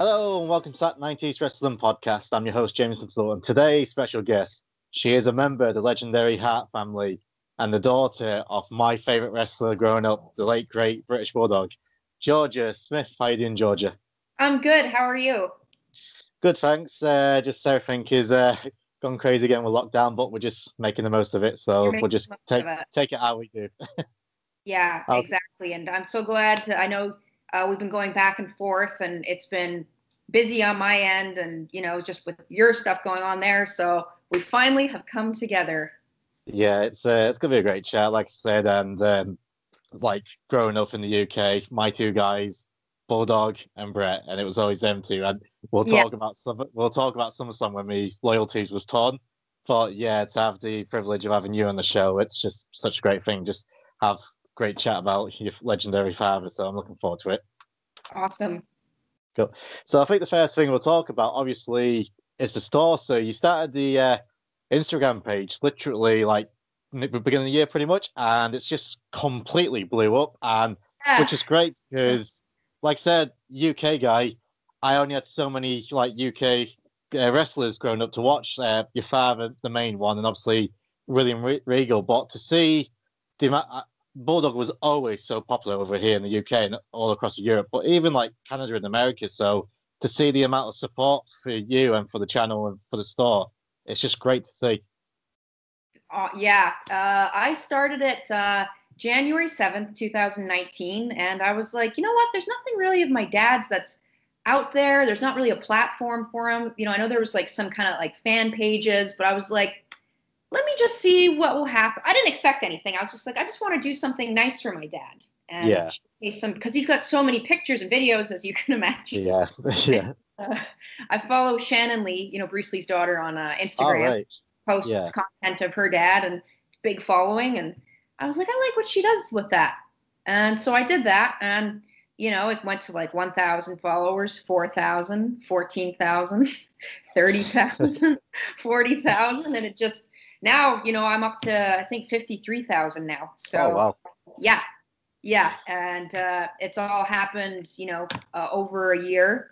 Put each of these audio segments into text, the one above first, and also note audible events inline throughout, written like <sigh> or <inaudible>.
Hello and welcome to that 90s Wrestling Podcast. I'm your host, Jameson Slow, and today's special guest, she is a member of the legendary Hart family and the daughter of my favourite wrestler growing up, the late great British Bulldog, Georgia Smith. How you doing, Georgia? I'm good. How are you? Good, thanks. Uh, just everything is uh, gone crazy again with lockdown, but we're just making the most of it. So we'll just take it. take it how we do. <laughs> yeah, exactly. And I'm so glad to. I know uh, we've been going back and forth, and it's been busy on my end, and you know, just with your stuff going on there. So we finally have come together. Yeah, it's uh, it's gonna be a great chat, like I said, and um, like growing up in the UK, my two guys, Bulldog and Bret, and it was always them two. And we'll talk yeah. about some we'll talk about SummerSlam when my loyalties was torn. But yeah, to have the privilege of having you on the show, it's just such a great thing. Just have great chat about your legendary father. So I'm looking forward to it. Awesome. Cool. So I think the first thing we'll talk about, obviously, is the store. So you started the uh, Instagram page literally like the beginning of the year, pretty much, and it's just completely blew up, and yeah. which is great because, like I said, UK guy, I only had so many like UK uh, wrestlers growing up to watch. Uh, your father, the main one, and obviously William Regal. But to see the uh, Bulldog was always so popular over here in the UK and all across Europe, but even like Canada and America. So to see the amount of support for you and for the channel and for the store, it's just great to see. Uh, yeah, uh, I started it uh, January 7th, 2019, and I was like, you know what? There's nothing really of my dad's that's out there. There's not really a platform for him. You know, I know there was like some kind of like fan pages, but I was like, let me just see what will happen. I didn't expect anything. I was just like, I just want to do something nice for my dad. And yeah. some because he's got so many pictures and videos, as you can <laughs> imagine. Yeah, <laughs> yeah. Uh, I follow Shannon Lee, you know Bruce Lee's daughter, on uh, Instagram. Oh, right. Posts yeah. content of her dad and big following, and I was like, I like what she does with that, and so I did that, and you know, it went to like 1,000 followers, 4,000, 14,000, <laughs> 30,000, 40,000, and it just now, you know, I'm up to I think 53,000 now. So oh, wow. yeah, yeah, and uh, it's all happened, you know, uh, over a year,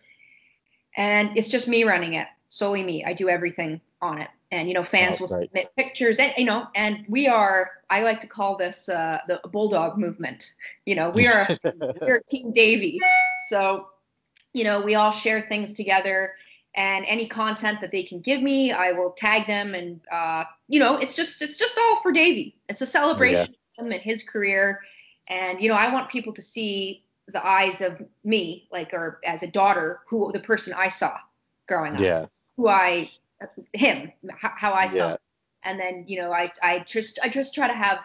and it's just me running it, solely me. I do everything on it, and you know, fans oh, will great. submit pictures, and you know, and we are. I like to call this uh, the bulldog movement. You know, we are <laughs> we're Team Davy, so you know, we all share things together and any content that they can give me, I will tag them. And uh, you know, it's just it's just all for Davey. It's a celebration yeah. of him and his career. And you know, I want people to see the eyes of me, like or as a daughter, who the person I saw growing up, yeah, who I him, how, I saw. Yeah. And then you know, I I just I just try to have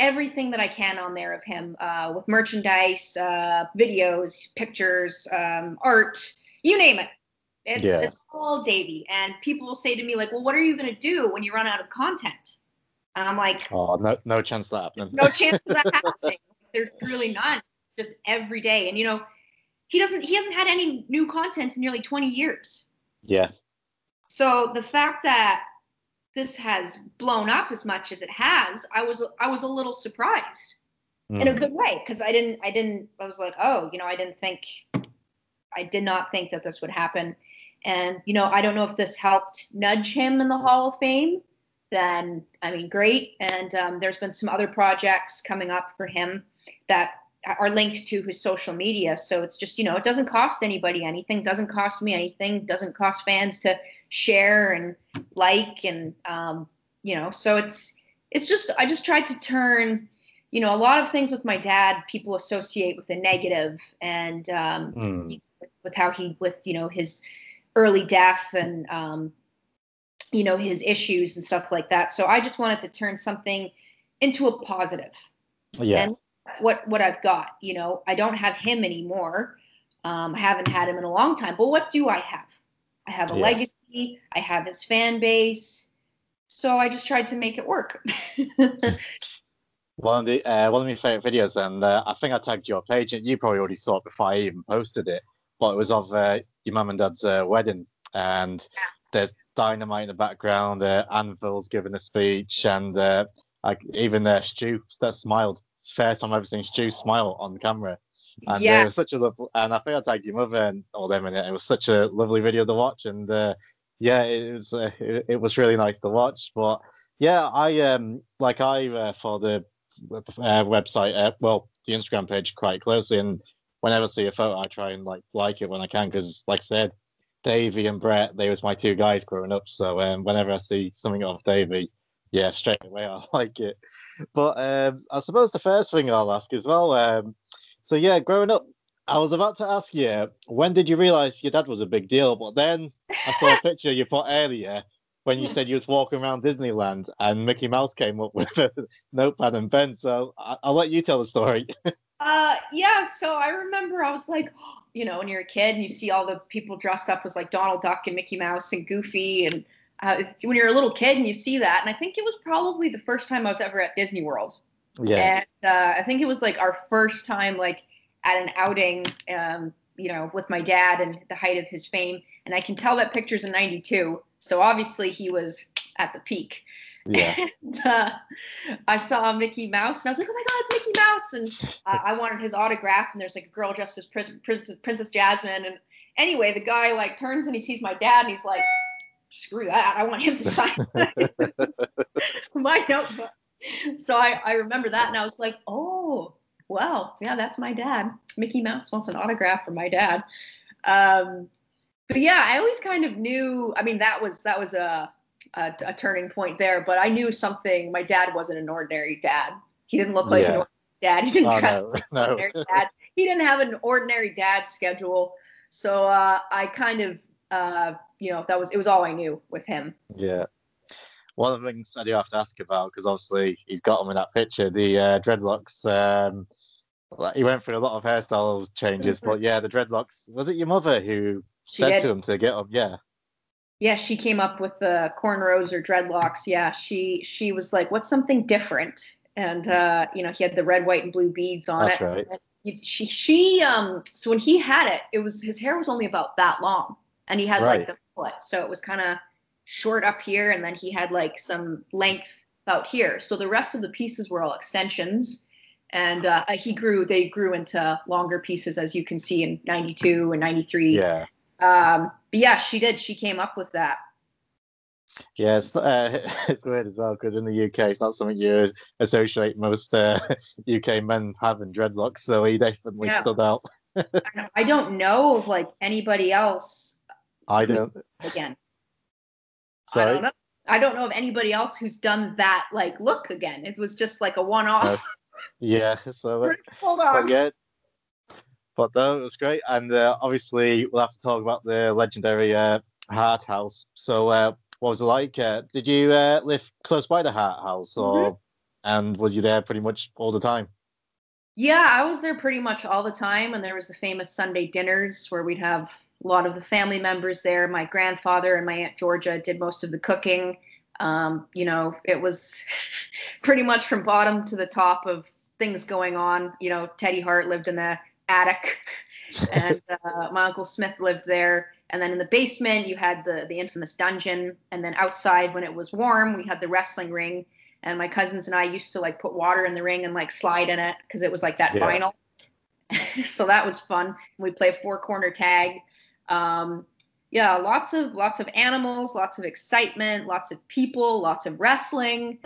everything that I can on there of him uh, with merchandise, uh, videos, pictures, um, art, you name it. It's, yeah. it's all Davy. And people will say to me, like, well, what are you going to do when you run out of content? And I'm like, oh, no, no chance of that happening. no chance of that happening. <laughs> There's really none. Just every day. And, you know, he doesn't, he hasn't had any new content in nearly 20 years. Yeah. So the fact that this has blown up as much as it has, I was, I was a little surprised mm. in a hmm. good way. Cause I didn't, I didn't, I was like, oh, you know, I didn't think, I did not think that this would happen. And, you know, I don't know if this helped nudge him in the Hall of Fame. Then, I mean, great. And um, there's been some other projects coming up for him that are linked to his social media. So it's just, you know, it doesn't cost anybody anything, doesn't cost me anything, doesn't cost fans to share and like. And, um, you know, so it's, it's just, I just tried to turn, you know, a lot of things with my dad, people associate with the negative and um, mm. with how he, with, you know, his, early death and um, you know his issues and stuff like that. So I just wanted to turn something into a positive. Yeah. And what what I've got, you know, I don't have him anymore. Um, I haven't had him in a long time. But what do I have? I have a yeah. legacy. I have his fan base. So I just tried to make it work. <laughs> one of the uh, one of my favorite videos, and uh, I think I tagged your page, and you probably already saw it before I even posted it. But it was of uh, your mum and dad's uh, wedding, and there's dynamite in the background. Uh, Anvil's giving a speech, and uh, like even uh, Stu that smiled. It's the first time I've ever seen Stu smile on camera. And Yeah. uh, it was such a lovely, and I think I tagged your mother and all them in it. It was such a lovely video to watch, and uh, yeah, it was uh, it, it was really nice to watch. But yeah, I um like I uh, for the website, uh, well, the Instagram page quite closely, and whenever I see a photo, I try and like like it when I can, because like I said, Davey and Bret, they was my two guys growing up. So um, whenever I see something off Davey, yeah, straight away I <laughs> like it. But um, I suppose the first thing I'll ask as well. Um, so yeah, growing up, I was about to ask you when did you realize your dad was a big deal? But then I saw a <laughs> picture you put earlier when you said you was walking around Disneyland and Mickey Mouse came up <laughs> with a notepad and pen. So I- I'll let you tell the story. Uh, yeah. So I remember I was like, <gasps> you know, when you're a kid and you see all the people dressed up as like Donald Duck and Mickey Mouse and Goofy, and uh, when you're a little kid and you see that, and I think it was probably the first time I was ever at Disney World. yeah, And uh, I think it was like our first time like at an outing, um, you know, with my dad and the height of his fame. And I can tell that picture's in '92, so obviously he was at the peak. Yeah, <laughs> And, uh, I saw Mickey Mouse, and I was like, "Oh my God, it's Mickey Mouse!" And uh, I wanted his autograph. And there's like a girl dressed as Prin- Princess Princess Jasmine. And anyway, the guy like turns and he sees my dad, and he's like, "Screw that! I want him to sign <laughs> my notebook." So I I remember that, and I was like, "Oh, well, yeah, that's my dad. Mickey Mouse wants an autograph from my dad." Um, but yeah, I always kind of knew. I mean, that was that was a a, a turning point there. But I knew something. My dad wasn't an ordinary dad. He didn't look like an ordinary dad. He didn't Oh, dress no, like an ordinary dad. He didn't have an ordinary dad schedule. So uh, I kind of, uh, you know, that was it was all I knew with him. yeah. One of the things I do have to ask about because obviously he's got them in that picture, the uh, dreadlocks. Um, he went through a lot of hairstyle changes, but yeah, the dreadlocks. Was it your mother who She said did. to him to get them? Yeah, Yeah, she came up with the cornrows or dreadlocks. Yeah, she she was like, "What's something different?" And uh, you know, he had the red, white, and blue beads on That's it. right. He- she she um so when he had it, it was his hair was only about that long, and he had Right. like the foot, so it was kind of short up here, and then he had like some length out here. So the rest of the pieces were all extensions. And uh, he grew, they grew into longer pieces, as you can see in 92 and 93. yeah, Um, but yeah, she did. She came up with that. yeah. It's, uh, <laughs> it's weird as well because in the UK, it's not something you associate most uh, <laughs> UK men having dreadlocks. So he definitely Yeah. stood out. <laughs> I don't- know of like anybody else I don't. again. I Sorry. don't know. I don't know of anybody else who's done that like look again. It was just like a one-off. Yeah. So. Hold on. yeah, but no, it was great, and uh, obviously we'll have to talk about the legendary uh, Hart House. So, uh, what was it like? Uh, did you uh, live close by the Hart House, or and was you there pretty much all the time? Yeah, I was there pretty much all the time, and there was the famous Sunday dinners where we'd have a lot of the family members there. My grandfather and my aunt Georgia did most of the cooking. Um, you know, it was <laughs> pretty much from bottom to the top of things going on. You know, Teddy Hart lived in the attic, and uh, my uncle Smith lived there. And then in the basement, you had the the infamous dungeon, and then outside, when it was warm, we had the wrestling ring and my cousins and I used to like put water in the ring and like slide in it because it was like that Yeah. vinyl. <laughs> so that was fun. We play four corner tag. Um, yeah, lots of lots of animals, lots of excitement, lots of people, lots of wrestling.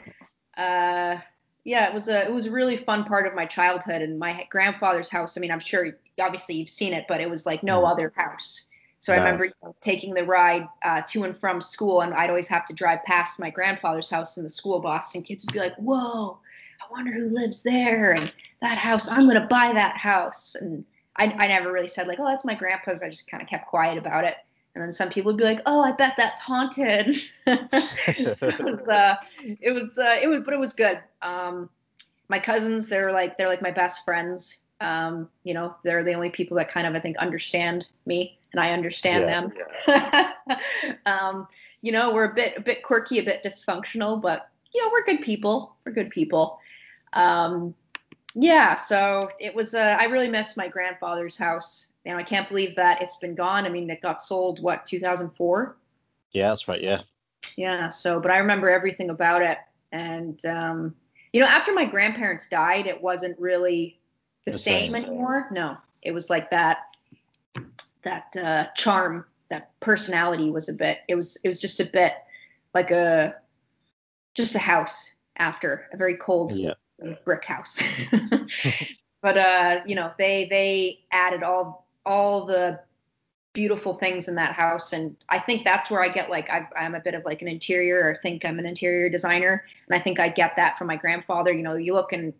Uh, yeah, it was a it was a really fun part of my childhood and my grandfather's house. I mean, I'm sure obviously you've seen it, but it was like no Mhm. other house. So I remember you know, taking the ride uh, to and from school, and I'd always have to drive past my grandfather's house in the school bus, and kids would be like, "Whoa, I wonder who lives there." And that house, I'm gonna buy that house. And I, I never really said like, "Oh, that's my grandpa's." I just kind of kept quiet about it. And then some people would be like, "Oh, I bet that's haunted." so it was, uh, it was, uh, it was, but it was good. Um, my cousins, they're like, they're like my best friends. Um, you know, they're the only people that kind of, I think, understand me, and I understand Yeah. them. <laughs> um, you know, we're a bit, a bit quirky, a bit dysfunctional, but you know, we're good people. We're good people. Um, yeah, so it was. Uh, I really miss my grandfather's house. You know, I can't believe that it's been gone. I mean, it got sold what 2004. Yeah, that's right. Yeah, Yeah. So, but I remember everything about it. And, um, you know, after my grandparents died, it wasn't really the, The same, same. anymore. No. It was like that that uh, charm, that personality was a bit. It was it was just a bit like a just a house after a very cold Yeah. brick house. <laughs> but uh, you know, they they added all all the beautiful things in that house, and I think that's where I get like i I'm a bit of like an interior, or think I'm an interior designer, and I think I get that from my grandfather. You know, you look in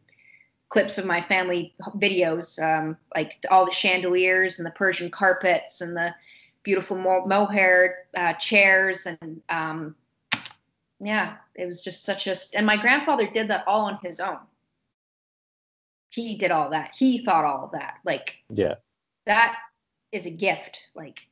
clips of my family videos, um, like all the chandeliers and the Persian carpets and the beautiful mo- mohair uh, chairs and um, yeah, it was just such a. And my grandfather did that all on his own. He did all that. He thought all of that. Like Yeah. That is a gift. Like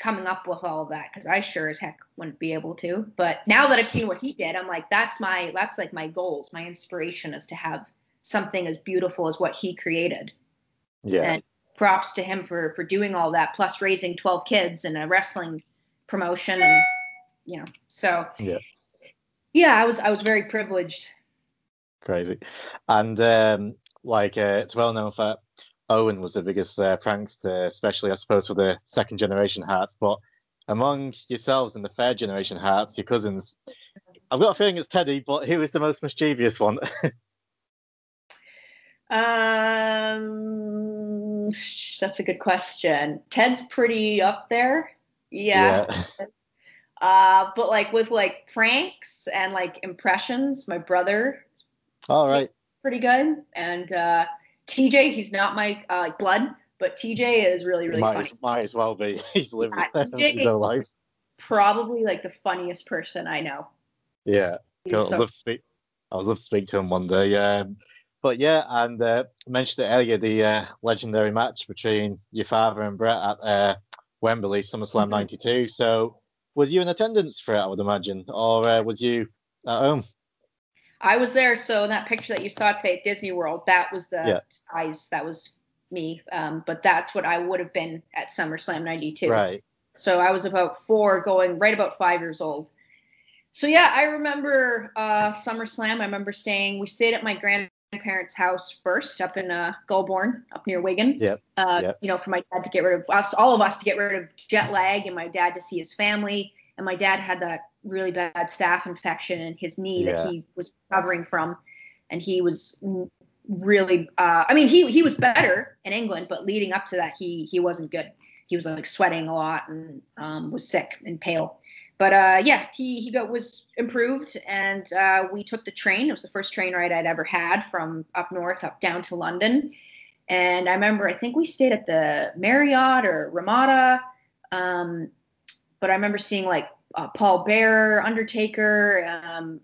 coming up with all of that because I sure as heck wouldn't be able to. But now that I've seen what he did, I'm like, that's my that's like my goals. My inspiration is to have something as beautiful as what he created. Yeah. And props to him for for doing all that, plus raising 12 kids and a wrestling promotion and you know, so Yeah. yeah, I was I was very privileged. Crazy. And um, like uh, it's well known that Owen was the biggest uh, prankster, especially I suppose for the second generation Harts. But among yourselves and the third generation Harts, your cousins, I've got a feeling it's Teddy, but who is the most mischievous one? <laughs> Um, that's a good question. Ted's pretty up there. Yeah. <laughs> Uh, but like with like pranks and like impressions, my brother All right. pretty good, and uh, TJ, he's not my uh, like blood, but TJ is really really might, funny. might as well be. <laughs> He's lived Yeah, <laughs> he his whole life. Probably like the funniest person I know. Yeah. Cool. so- I'd love to speak. I would love to speak to him one day. Um, but yeah, and uh, I mentioned it earlier the uh, legendary match between your father and Bret at uh, Wembley SummerSlam Mhm. '92. So, was you in attendance for it? I would imagine, or uh, was you at home? I was there, so in that picture that you saw today at Disney World, that was the Yeah. size. That was me. Um, but that's what I would have been at SummerSlam '92. Right. So I was about four, going right about five years old. So yeah, I remember uh, SummerSlam. I remember staying. We stayed at my grandparents' house first, up in uh, Golborne, up near Wigan. Yep, Uh, yep. You know, for my dad to get rid of us, all of us to get rid of jet lag, and my dad to see his family. And my dad had that really bad staph infection in his knee Yeah. that he was recovering from, and he was really. Uh, I mean, he he was better in England, but leading up to that, he he wasn't good he was like sweating a lot and um, was sick and pale. But uh, yeah, he he got was improved, and uh, we took the train. It was the first train ride I'd ever had from up north up down to London. And I remember, I think we stayed at the Marriott or Ramada. Um, but I remember seeing like uh, Paul Bearer, Undertaker, um,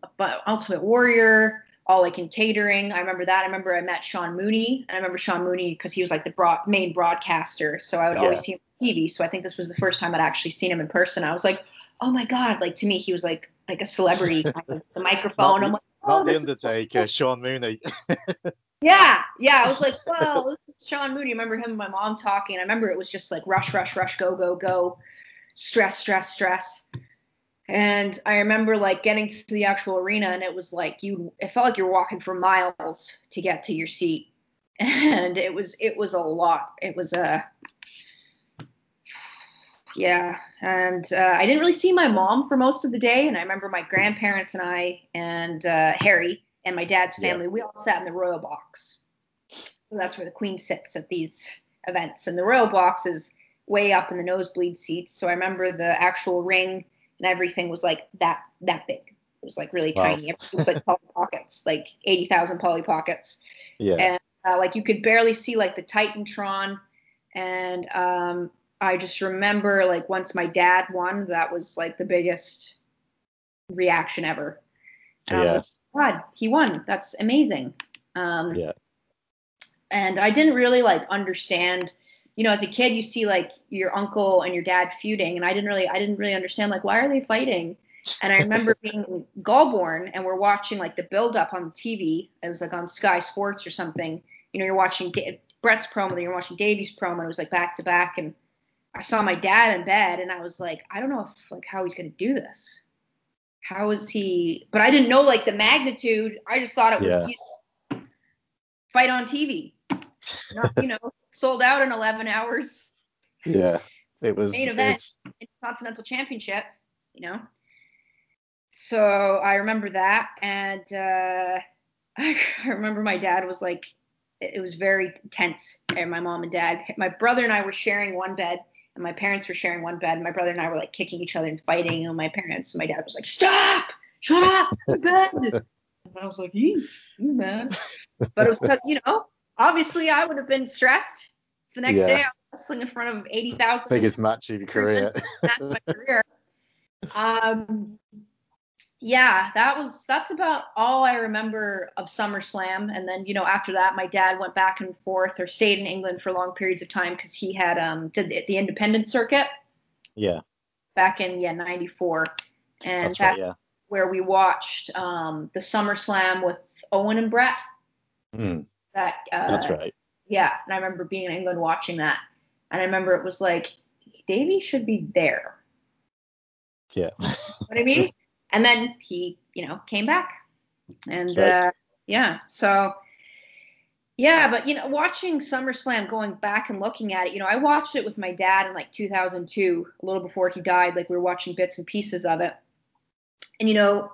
Ultimate Warrior, all like in catering. I remember that. I remember I met Sean Mooney. And I remember Sean Mooney because he was like the broad, main broadcaster. So I would always see him on TV. So I think this was the first time I'd actually seen him in person. I was like, oh my God. Like to me, he was like like a celebrity. <laughs> kind of, the microphone. I'm like, oh, Not the Undertaker, Sean Mooney. <laughs> yeah, yeah. I was like, well, Sean Mooney. I remember him and my mom talking. I remember it was just like rush, rush, rush, go, go, go, stress, stress, stress. And I remember like getting to the actual arena, and it was like you. It felt like you were walking for miles to get to your seat, <laughs> and it was it was a lot. It was a yeah, and uh, I didn't really see my mom for most of the day. And I remember my grandparents and I and uh, Harry and my dad's Yeah. family, we all sat in the royal box. So that's where the queen sits at these events. And the royal box is way up in the nosebleed seats. So I remember the actual ring and everything was like that that big. It was like really Wow. tiny. It was like Polly <laughs> Pockets, like 80,000 Polly Pockets Yeah. and uh, like you could barely see like the Titantron. And um, I just remember like once my dad won, that was like the biggest reaction ever. And I was like, God, he won. That's amazing. Um, Yeah. And I didn't really like understand. You know, as a kid, you see like your uncle and your dad feuding, and I didn't really, I didn't really understand like why are they fighting. And I remember <laughs> being in Golborne and we're watching like the build up on the TV. It was like on Sky Sports or something. You know, you're watching Da- Bret's promo, then you're watching Davey's promo. And it was like back to back, and I saw my dad in bed, and I was like, I don't know if like how he's gonna do this. How is he? But I didn't know like the magnitude. I just thought it was Yeah. you know, fight on TV, not you know sold out in 11 hours. Yeah, it was main event Continental Championship. You know, so I remember that, and uh, <laughs> I remember my dad was like, it was very tense. And my mom and dad, my brother and I were sharing one bed, and my parents were sharing one bed. And my brother and I were like kicking each other and fighting. And my parents, my dad was like, "Stop! Shut up! bed." <laughs> and I was like, "You, man." But it was because you know, obviously, I would have been stressed. The next yeah. day, I was wrestling in front of eighty thousand. Biggest match of your career. my career. Um, yeah, that was that's about all I remember of SummerSlam. And then you know after that, my dad went back and forth or stayed in England for long periods of time because he had um did the, the, independent circuit. Yeah. Back in yeah '94, and that's, right, yeah. where we watched um the SummerSlam with Owen and Bret. Mm. That uh, that's right. Yeah, and I remember being in England watching that, and I remember it was like Davey should be there. Yeah. what I mean? <laughs> and then he, you know, came back, and right. uh, yeah, so yeah, but you know, watching SummerSlam, going back and looking at it, you know, I watched it with my dad in like 2002, a little before he died. Like we were watching bits and pieces of it, and you know,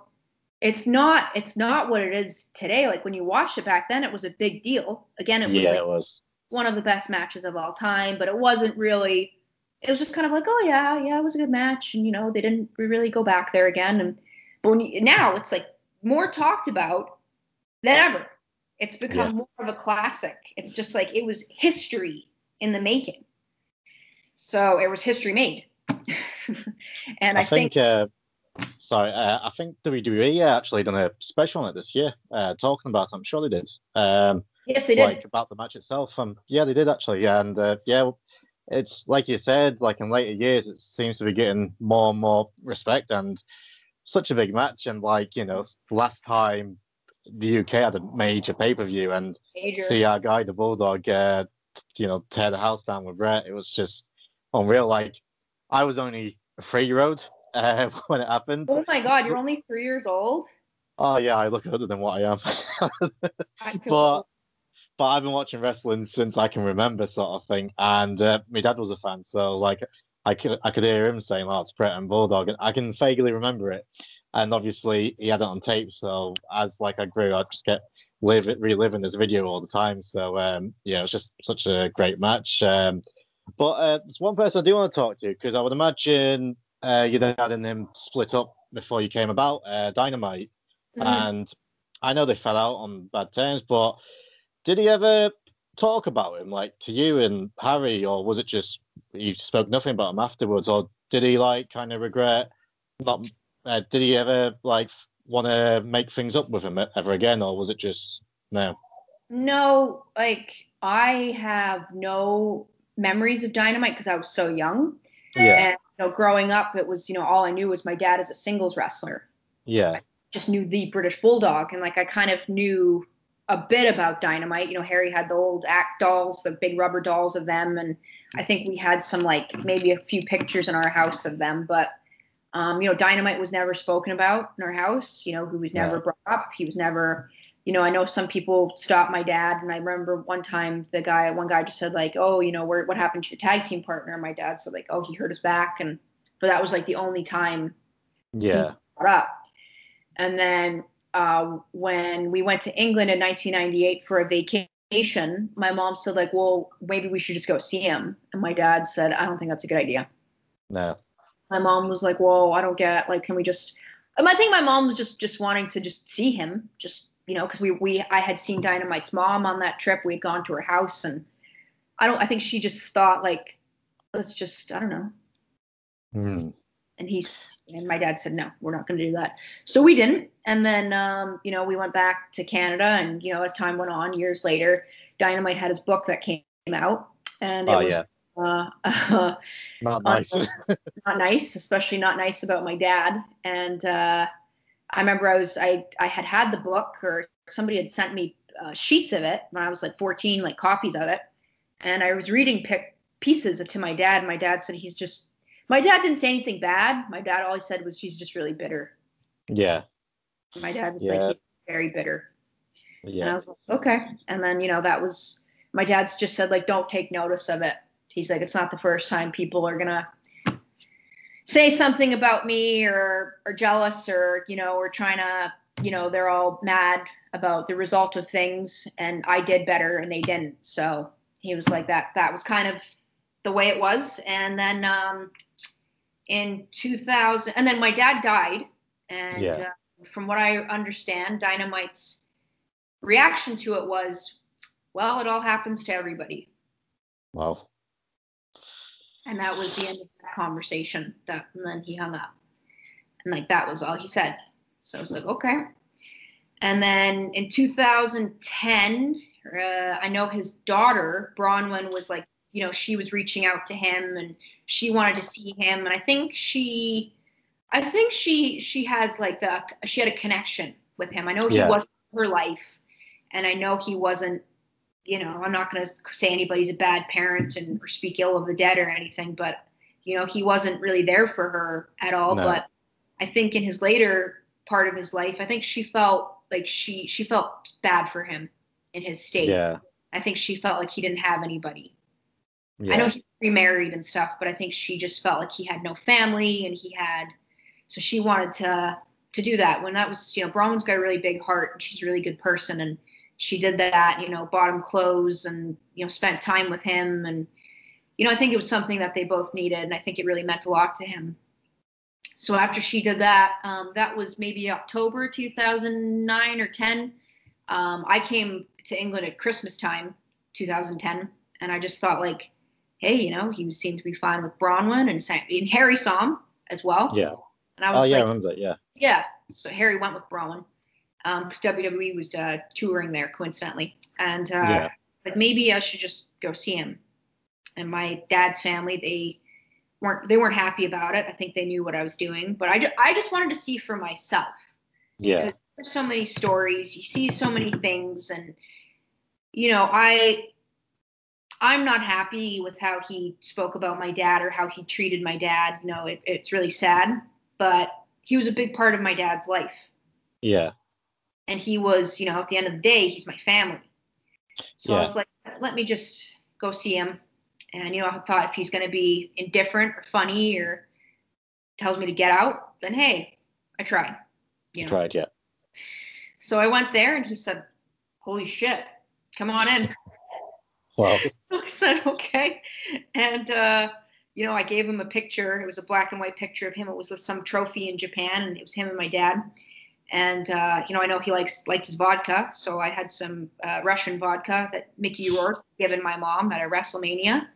it's not it's not what it is today. Like when you watched it back then, it was a big deal. Again, it was yeah, like it was one of the best matches of all time, but it wasn't really it was just kind of like, oh yeah, yeah, it was a good match, and you know they didn't really go back there again. And but you, now it's like more talked about than ever. It's become yeah. more of a classic. It's just like it was history in the making. So it was history made. <laughs> and I, I think, think uh, sorry, uh, I think WWE actually done a special on it this year, uh, talking about. It. I'm sure they did. Um, yes, they did. Like about the match itself. Um, yeah, they did actually. And uh, yeah, it's like you said, like in later years, it seems to be getting more and more respect and such a big match. And like, you know, last time the UK had a major pay per view and major. see our guy, the Bulldog, uh, you know, tear the house down with Bret, it was just unreal. Like, I was only a three year old uh, <laughs> when it happened. Oh my God, you're only three years old? Oh, yeah, I look older than what I am. <laughs> but but I've been watching wrestling since I can remember, sort of thing. And uh, my dad was a fan, so like I could I could hear him saying, "Oh, it's Bret and Bulldog," and I can vaguely remember it. And obviously, he had it on tape, so as like I grew, I just get live it, reliving this video all the time. So um, yeah, it was just such a great match. Um, but uh, there's one person I do want to talk to because I would imagine uh, your dad and him split up before you came about, uh, Dynamite, mm-hmm. and I know they fell out on bad terms, but did he ever talk about him, like to you and Harry, or was it just you spoke nothing about him afterwards, or did he like kind of regret not? Uh, did he ever like want to make things up with him ever again, or was it just no? No, like I have no memories of Dynamite because I was so young. Yeah. And know, growing up, it was you know all I knew was my dad as a singles wrestler. Yeah. I just knew the British Bulldog, and like I kind of knew a bit about Dynamite. You know, Harry had the old act dolls, the big rubber dolls of them, and I think we had some like maybe a few pictures in our house of them. But um, you know, Dynamite was never spoken about in our house. You know, he was never yeah. brought up. He was never. You know, I know some people stopped my dad, and I remember one time the guy, one guy just said like, "Oh, you know, where, what happened to your tag team partner?" And my dad said like, "Oh, he hurt his back," and but that was like the only time. Yeah. brought up. And then uh, when we went to England in 1998 for a vacation, my mom said like, "Well, maybe we should just go see him." And my dad said, "I don't think that's a good idea." No. My mom was like, "Well, I don't get like, can we just?" I think my mom was just just wanting to just see him, just you know, because we we I had seen Dynamite's mom on that trip. We'd gone to her house, and I don't. I think she just thought like, let's just I don't know. Hmm and he's and my dad said no we're not going to do that so we didn't and then um, you know we went back to canada and you know as time went on years later dynamite had his book that came out and it oh, was yeah. uh, uh, <laughs> not nice <laughs> not nice especially not nice about my dad and uh, i remember i was i i had had the book or somebody had sent me uh, sheets of it when i was like 14 like copies of it and i was reading pick pieces to my dad my dad said he's just my dad didn't say anything bad. My dad always said was she's just really bitter. Yeah. My dad was yeah. like he's very bitter. Yeah. And I was like, okay. And then you know that was my dad's just said like, don't take notice of it. He's like, it's not the first time people are gonna say something about me or or jealous or you know or trying to you know they're all mad about the result of things and I did better and they didn't. So he was like that that was kind of the way it was and then um in 2000 and then my dad died and Yeah. uh, from what I understand Dynamite's reaction to it was well it all happens to everybody Wow. And that was the end of that conversation that and then he hung up. And like that was all he said. So i was like okay. And then in 2010 uh, i know his daughter bronwyn was like you know she was reaching out to him and she wanted to see him. And i think she i think she she has like the she had a connection with him. I know he Yeah. wasn't her life. And i know he wasn't you know, I'm not going to say anybody's a bad parent and or speak ill of the dead or anything, but you know, he wasn't really there for her at all. No. But I think in his later part of his life, I think she felt like she she felt bad for him in his state. Yeah. I think she felt like he didn't have anybody. Yeah. I know he remarried and stuff, but I think she just felt like he had no family and he had so she wanted to to do that when that was you know Bronwyn's got a really big heart and she's a really good person and she did that you know bought him clothes and you know spent time with him and you know I think it was something that they both needed and I think it really meant a lot to him so after she did that um, that was maybe October 2009 or 10 um, I came to England at Christmas time 2010 and I just thought like hey you know he seemed to be fine with Bronwyn and, Sa- and Harry saw him as well Yeah. and I Oh was yeah, I like remember that. Yeah. yeah. So Harry went with Braun because WWE was uh, touring there coincidentally, and uh, Yeah. like maybe I should just go see him. And my dad's family, they weren't they weren't happy about it. I think they knew what I was doing, but I just I just wanted to see for myself Yeah. because there's so many stories, you see so many things, and you know I. I'm not happy with how he spoke about my dad or how he treated my dad. You know, it, it's really sad, but he was a big part of my dad's life Yeah. And he was, you know, at the end of the day, he's my family. So I was like, let me just go see him. And, you know, I thought if he's going to be indifferent or funny or tells me to get out, then hey, I tried. You know? Tried. Yeah. So I went there and he said, holy shit, come on in. <laughs> Wow. <laughs> I said, okay. And, uh, you know, I gave him a picture. It was a black and white picture of him. It was with some trophy in Japan, and it was him and my dad. And uh, you know, I know he likes liked his vodka, so I had some uh, Russian vodka that Mickey Rourke given my mom at a WrestleMania.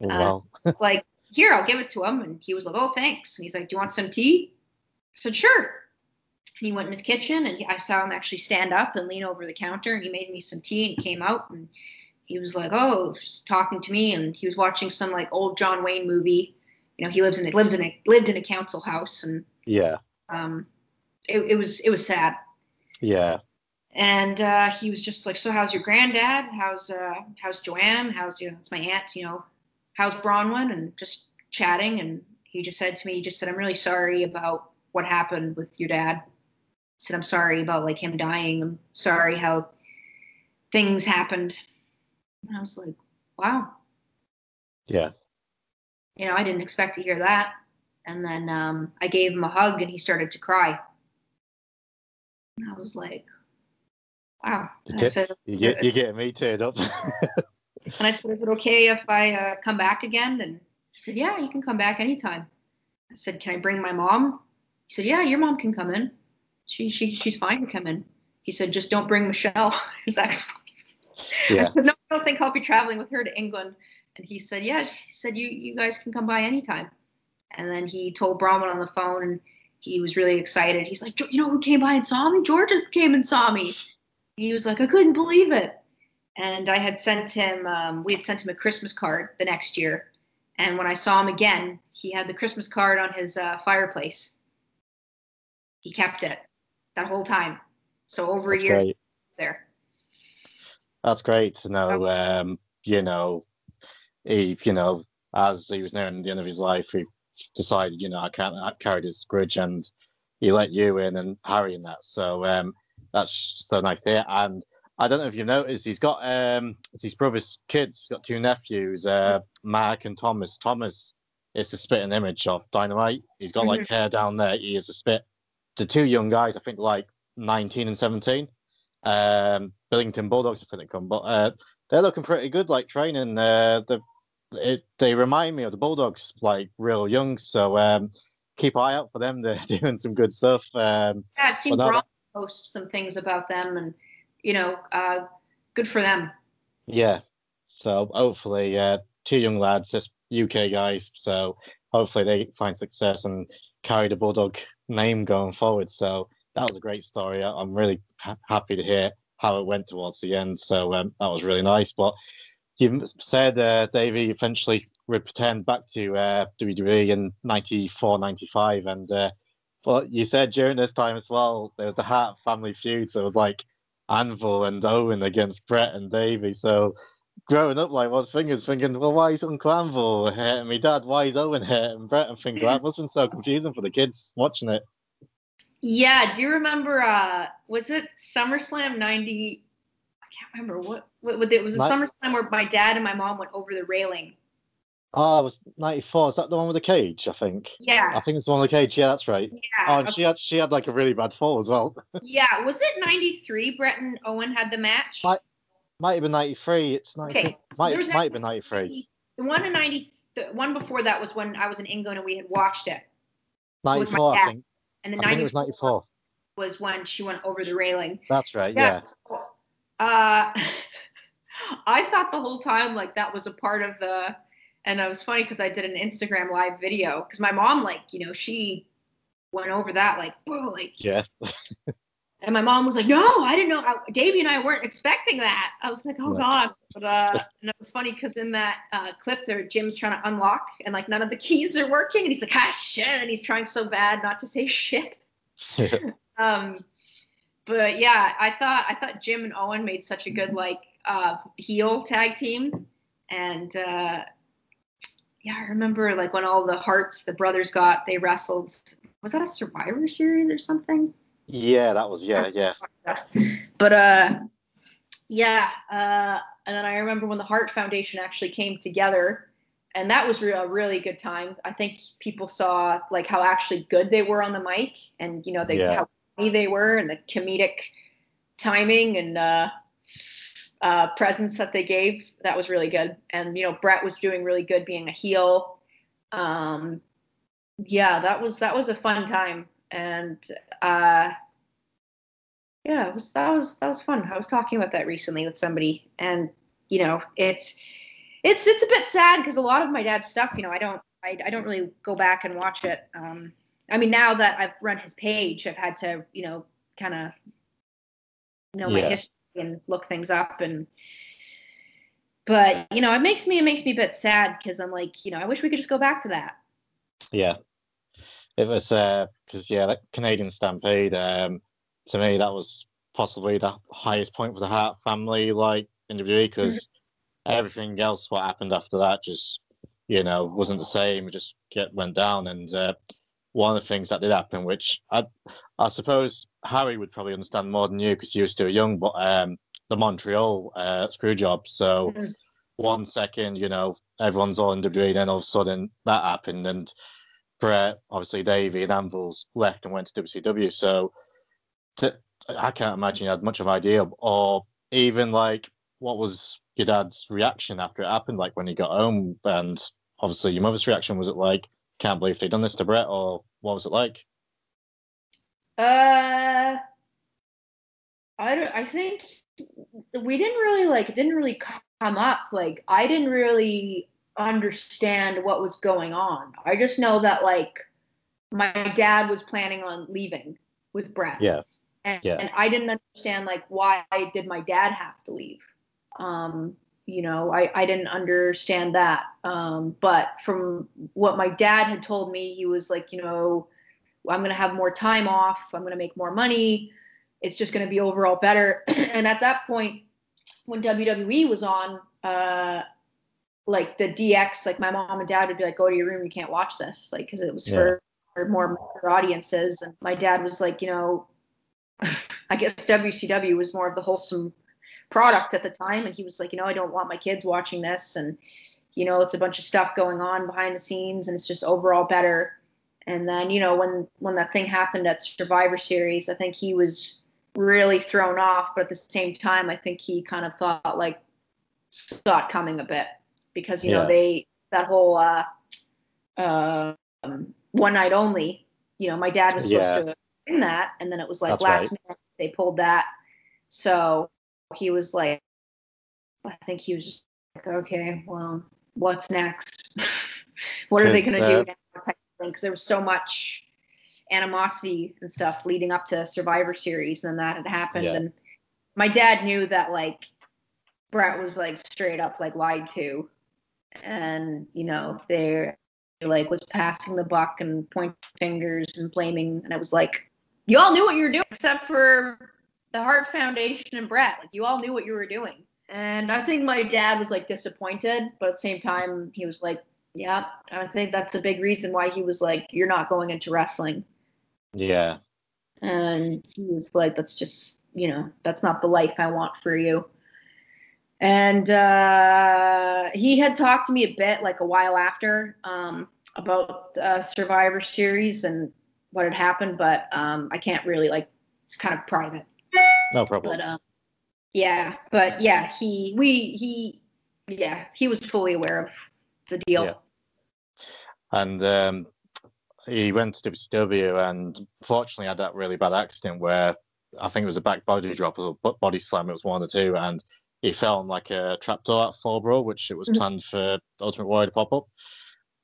Oh, wow. <laughs> It's like, here, I'll give it to him, and he was like, oh, thanks. And he's like, do you want some tea? I said, sure. And he went in his kitchen, and I saw him actually stand up and lean over the counter, and he made me some tea, and came out, and he was like, oh, talking to me, and he was watching some like old John Wayne movie. You know, he lives in lives in a lived in a council house, and Yeah. um, it, it was it was sad. Yeah. And uh, he was just like, so how's your granddad? How's uh, how's Joanne? How's you know, it's my aunt. You know, how's Bronwyn? And just chatting, and he just said to me, he just said, I'm really sorry about what happened with your dad. He said, I'm sorry about like him dying. I'm sorry how things happened. And I was like, wow, Yeah. you know, I didn't expect to hear that. And then um, I gave him a hug and he started to cry. And I was like, wow. You get- said, You get you getting me teared up. <laughs> and I said, is it okay if I uh, come back again? And he said, yeah, you can come back anytime. I said, can I bring my mom? He said, yeah, your mom can come in. She, she, she's fine to come in. He said, just don't bring Michelle, <laughs> his ex Yeah. I said, no, I don't think I'll be traveling with her to England. And he said, yeah. He said, you, you guys can come by anytime. And then he told Bronwyn on the phone, and he was really excited. He's like, you know who came by and saw me? Georgia came and saw me. He was like, I couldn't believe it. And I had sent him, um, we had sent him a Christmas card the next year. And when I saw him again, he had the Christmas card on his uh, fireplace. He kept it that whole time. So over That's a year great. there. That's great to know. Um, you know, he, you know, as he was nearing the end of his life, he decided, you know, I can't I carried his grudge, and he let you in and Harry in that. So um, that's so nice there. And I don't know if you've noticed, he's got um, his brother's kids. He's got two nephews, uh, Mark and Thomas. Thomas is the spitting image of Dynamite. He's got like Mm-hmm. hair down there. He is a spit. The two young guys, I think, like 19 and 17. Um, Billington Bulldogs, I think they come, but uh, they're looking pretty good. Like training, uh, the it, they remind me of the Bulldogs, like real young. So um, keep an eye out for them. <laughs> They're doing some good stuff. Um, Yeah, I've seen now post some things about them, and you know, uh, good for them. Yeah. So hopefully, uh, two young lads, just UK guys. So hopefully they find success and carry the Bulldog name going forward. So that was a great story. I'm really ha- happy to hear how it went towards the end. So um, that was really nice. But you said, uh, Davey, eventually returned back to uh, WWE in 94, 95. And uh, but you said during this time as well, there was the Hart family feud. So it was like Anvil and Owen against Bret and Davey. So growing up, like, I was thinking, thinking, well, why is Uncle Anvil hurting me dad? Why is Owen hurting Bret and things like that? Must have been so confusing for the kids watching it. Yeah, do you remember? Uh, was it SummerSlam '90? I can't remember what. what, what it was a My- SummerSlam where my dad and my mom went over the railing. Oh, it was 94. Is that the one with the cage? I think. Yeah. I think it's the one with the cage. Yeah, that's right. yeah, Oh, and she had she had like a really bad fall as well. <laughs> yeah. Was it '93? Bret and Owen had the match. My- Might have been 93. It's 93. Okay, might was might have been 93. The one in '90, the one before that was when I was in England and we had watched it, 94, I think. and the I think it was '94 94. was when she went over the railing. That's right. Yeah. so, Uh, <laughs> I thought the whole time like that was a part of the, and it was funny because I did an Instagram live video because my mom like you know she went over that like whoa like Yeah. <laughs> and my mom was like no I didn't know I, Davey and I weren't expecting that I was like oh Right. god but uh <laughs> and it was funny because in that uh, clip there Jim's trying to unlock and like none of the keys are working and he's like ah shit and he's trying so bad not to say shit um, but yeah, I thought I thought Jim and Owen made such a good like uh, heel tag team, and uh, yeah, I remember like when all the Harts the brothers got, they wrestled. Was that a Survivor Series or something? yeah, that was yeah, yeah. <laughs> But uh, yeah, uh, and then I remember when the Hart Foundation actually came together, and that was a really good time. I think people saw like how actually good they were on the mic, and you know they Yeah. how they were, and the comedic timing and uh, uh, presence that they gave. That was really good. And you know Bret was doing really good being a heel. Um, yeah, that was that was a fun time, and uh, yeah, it was that was that was fun. I was talking about that recently with somebody, and you know, it's it's it's a bit sad because a lot of my dad's stuff, you know, I don't I, I don't really go back and watch it. Um, I mean, now that I've run his page, I've had to, you know, kind of know my Yeah. history and look things up and. But you know, it makes me it makes me a bit sad because I'm like, you know, I wish we could just go back to that. Yeah. It was because yeah, that Canadian Stampede. Um, to me, that was possibly the highest point for the Hart family, like in WWE, because everything else what happened after that just you know wasn't the same. It just get went down, and uh, one of the things that did happen, which I I suppose Harry would probably understand more than you because you were still young, but um, the Montreal uh, screw job. So Mhm. one second, you know, everyone's all in WWE, then all of a sudden that happened, and Bret, obviously Davey and Anvils left and went to WCW. So to, I can't imagine you had much of an idea, or even like what was your dad's reaction after it happened, like when he got home, and obviously your mother's reaction was it like, can't believe they've done this to Bret, or what was it like? Uh, I don't, I think we didn't really like it didn't really come up. Like I didn't really understand what was going on. I just know that like my dad was planning on leaving with Bret. Yeah, And, yeah. and I didn't understand like why did my dad have to leave. Um, you know, I, I didn't understand that. Um, but from what my dad had told me, he was like, you know, I'm going to have more time off. I'm going to make more money. It's just going to be overall better. <clears throat> and at that point, when WWE was on, uh, like the DX, like my mom and dad would be like, go to your room. You can't watch this. Like, cause it was for, for more mature audiences. And my dad was like, you know, <laughs> I guess WCW was more of the wholesome product at the time, and he was like, you know, I don't want my kids watching this, and you know, it's a bunch of stuff going on behind the scenes, and it's just overall better. And then you know, when when that thing happened at Survivor Series, I think he was really thrown off, but at the same time, I think he kind of thought like saw it coming a bit because you yeah. know they that whole uh, uh, one night only. You know, my dad was supposed yeah. to win that, and then it was like That's last right. minute they pulled that. So he was like, I think he was just like, okay, well, what's next? <laughs> what are they going to uh, do now? Because there was so much animosity and stuff leading up to Survivor Series, and that had happened. Yeah. And my dad knew that like Bret was like straight up like lied to, and you know they like was passing the buck and pointing fingers and blaming, and I was like, you all knew what you were doing except for the Hart Foundation and Bret. Like you all knew what you were doing. And I think my dad was like disappointed, but at the same time, he was like, yeah, I think that's a big reason why he was like, you're not going into wrestling. Yeah. And he was like, that's just, you know, that's not the life I want for you. And uh, he had talked to me a bit, like a while after, um, about uh, Survivor Series and what had happened, but um, I can't really like. It's kind of private. No problem. But uh, yeah, but yeah, he we he yeah he was fully aware of the deal. Yeah. And um, he went to WCW and fortunately had that really bad accident where I think it was a back body drop or body slam. It was one of the two, and he fell on like a trapdoor at Falls which it was mm-hmm. planned for Ultimate Warrior to pop up.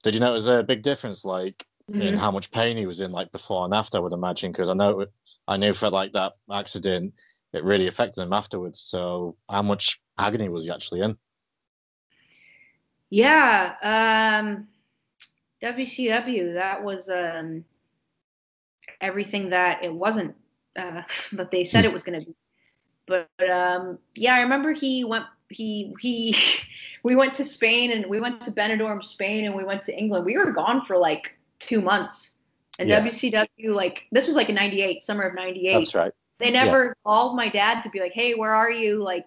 Did you notice a big difference, like mm-hmm. in how much pain he was in, like before and after? I would imagine because I know I knew for like that accident, it really affected him afterwards. So, how much agony was he actually in? Yeah, um, WCW. That was um, everything that it wasn't, uh, <laughs> but they said it was going to be. But um, yeah, I remember he went. He he. <laughs> we went to Spain and we went to Benidorm, Spain, and we went to England. We were gone for like two months. And yeah. WCW, like this was like a '98, summer of '98. That's right. They never yeah. called my dad to be like, "Hey, where are you?" Like,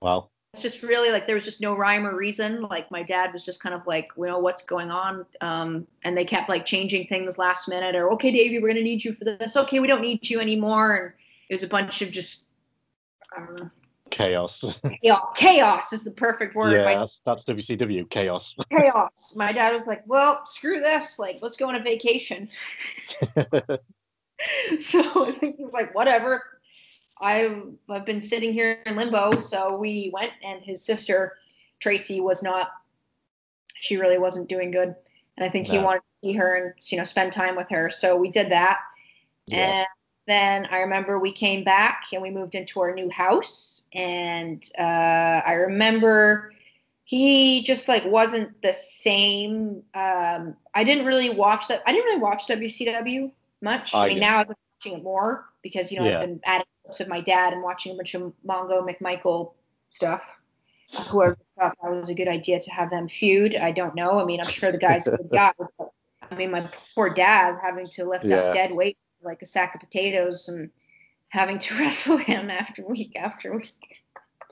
well, it's just really like there was just no rhyme or reason. Like my dad was just kind of like, you know what's going on," um, and they kept like changing things last minute. Or, "Okay, Davey, we're gonna need you for this." Okay, we don't need you anymore. And it was a bunch of just, I don't know. Chaos. <laughs> yeah, chaos is the perfect word. Yeah, that's, that's WCW chaos. <laughs> chaos. My dad was like, "Well, screw this. Like, let's go on a vacation." <laughs> so I think he was like, "Whatever." I've I've been sitting here in limbo, so we went, and his sister Tracy was not. She really wasn't doing good, and I think no. he wanted to see her and you know spend time with her. So we did that, yeah. and then I remember we came back and we moved into our new house, and uh, I remember he just like wasn't the same. Um, I didn't really watch that. I didn't really watch WCW much. I, I mean, now I've been watching it more because you know yeah. I've been adding of my dad and watching a bunch of Mongo McMichael stuff. Whoever thought that was a good idea to have them feud, I don't know. I mean, I'm sure the guy's a good <laughs> guy. But, I mean, my poor dad having to lift yeah. up dead weight like a sack of potatoes and having to <laughs> wrestle him after week after week.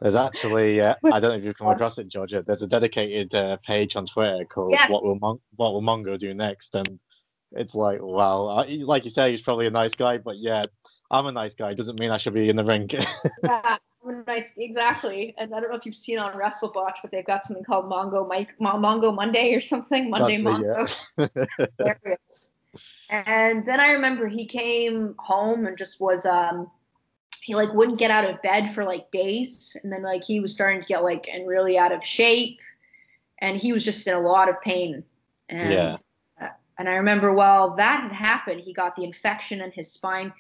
There's actually, uh, <laughs> I don't know if you've come across it, Georgia. There's a dedicated uh, page on Twitter called yes. "What Will Mon- What Will Mongo Do Next," and it's like, wow, like you say, he's probably a nice guy, but yeah, I'm a nice guy. Doesn't mean I should be in the ring. <laughs> yeah, I'm a nice, exactly. And I don't know if you've seen on WrestleBotch, but they've got something called Mongo Mike, Mongo Monday or something. Monday That's Mongo. yeah. <laughs> <laughs> and then I remember he came home and just was um he like wouldn't get out of bed for like days, and then like he was starting to get like and really out of shape, and he was just in a lot of pain. And, yeah. And I remember, well, that had happened. He got the infection in his spine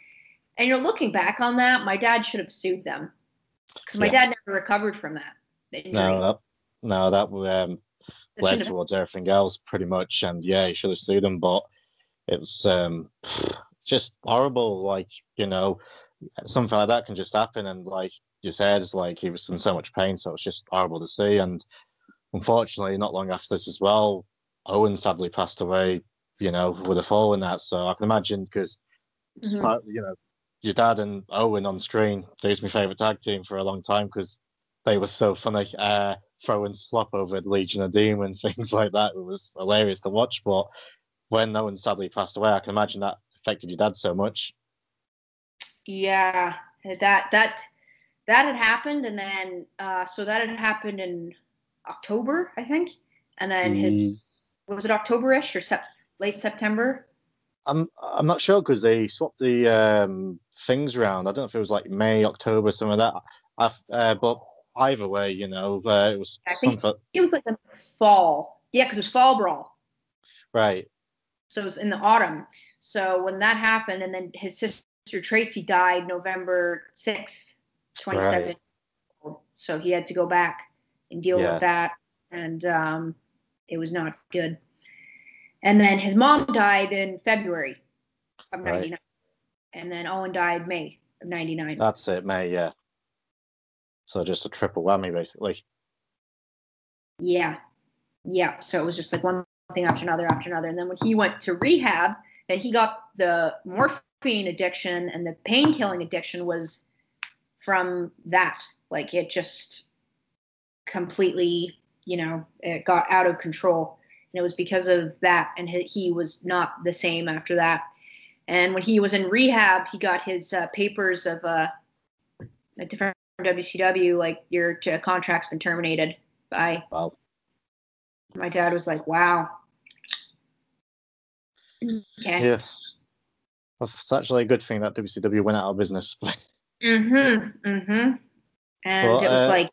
and you're looking back on that, my dad should have sued them because my yeah. dad never recovered from that. No, that, no, that um, led towards everything else pretty much. And yeah, he should have sued them, but it was um, <sighs> just horrible. Like, you know, something like that can just happen. And like you said, it's like he was in so much pain. So it's just horrible to see. And unfortunately, not long after this as well, Owen sadly passed away, you know, with a fall in that. So I can imagine because, mm-hmm. you know, your dad and Owen on screen. They's my favorite tag team for a long time because they were so funny. Uh, throwing slop over the Legion of Doom and <laughs> things like that. It was hilarious to watch. But when Owen sadly passed away, I can imagine that affected your dad so much. Yeah, that that that had happened, and then uh, so that had happened in October, I think, and then his mm. was it Octoberish or sep- late September? I'm I'm not sure because they swapped the um, things around. I don't know if it was like May, October, some of that. i uh, but either way, you know, uh, it was. I think something... it was like the fall. Yeah, because it was fall brawl. Right. So it was in the autumn. So when that happened, and then his sister Tracy died November sixth, twenty seven. Right. So he had to go back and deal yeah. with that, and um, it was not good. And then his mom died in February of '99, and then Owen died May of '99. That's it, May. Yeah. So just a triple whammy, basically. Yeah, yeah. So it was just like one thing after another after another, and then when he went to rehab, then he got the morphine addiction and the pain killing addiction was from that. Like it just completely, you know, it got out of control. And it was because of that. And he was not the same after that. And when he was in rehab, he got his uh, papers of uh, a different WCW, like your contract's been terminated by. Wow. My dad was like, "Wow." Okay. Yeah. It's actually a good thing that WCW went out of business. <laughs> mhm. Mhm. And well, it was uh, like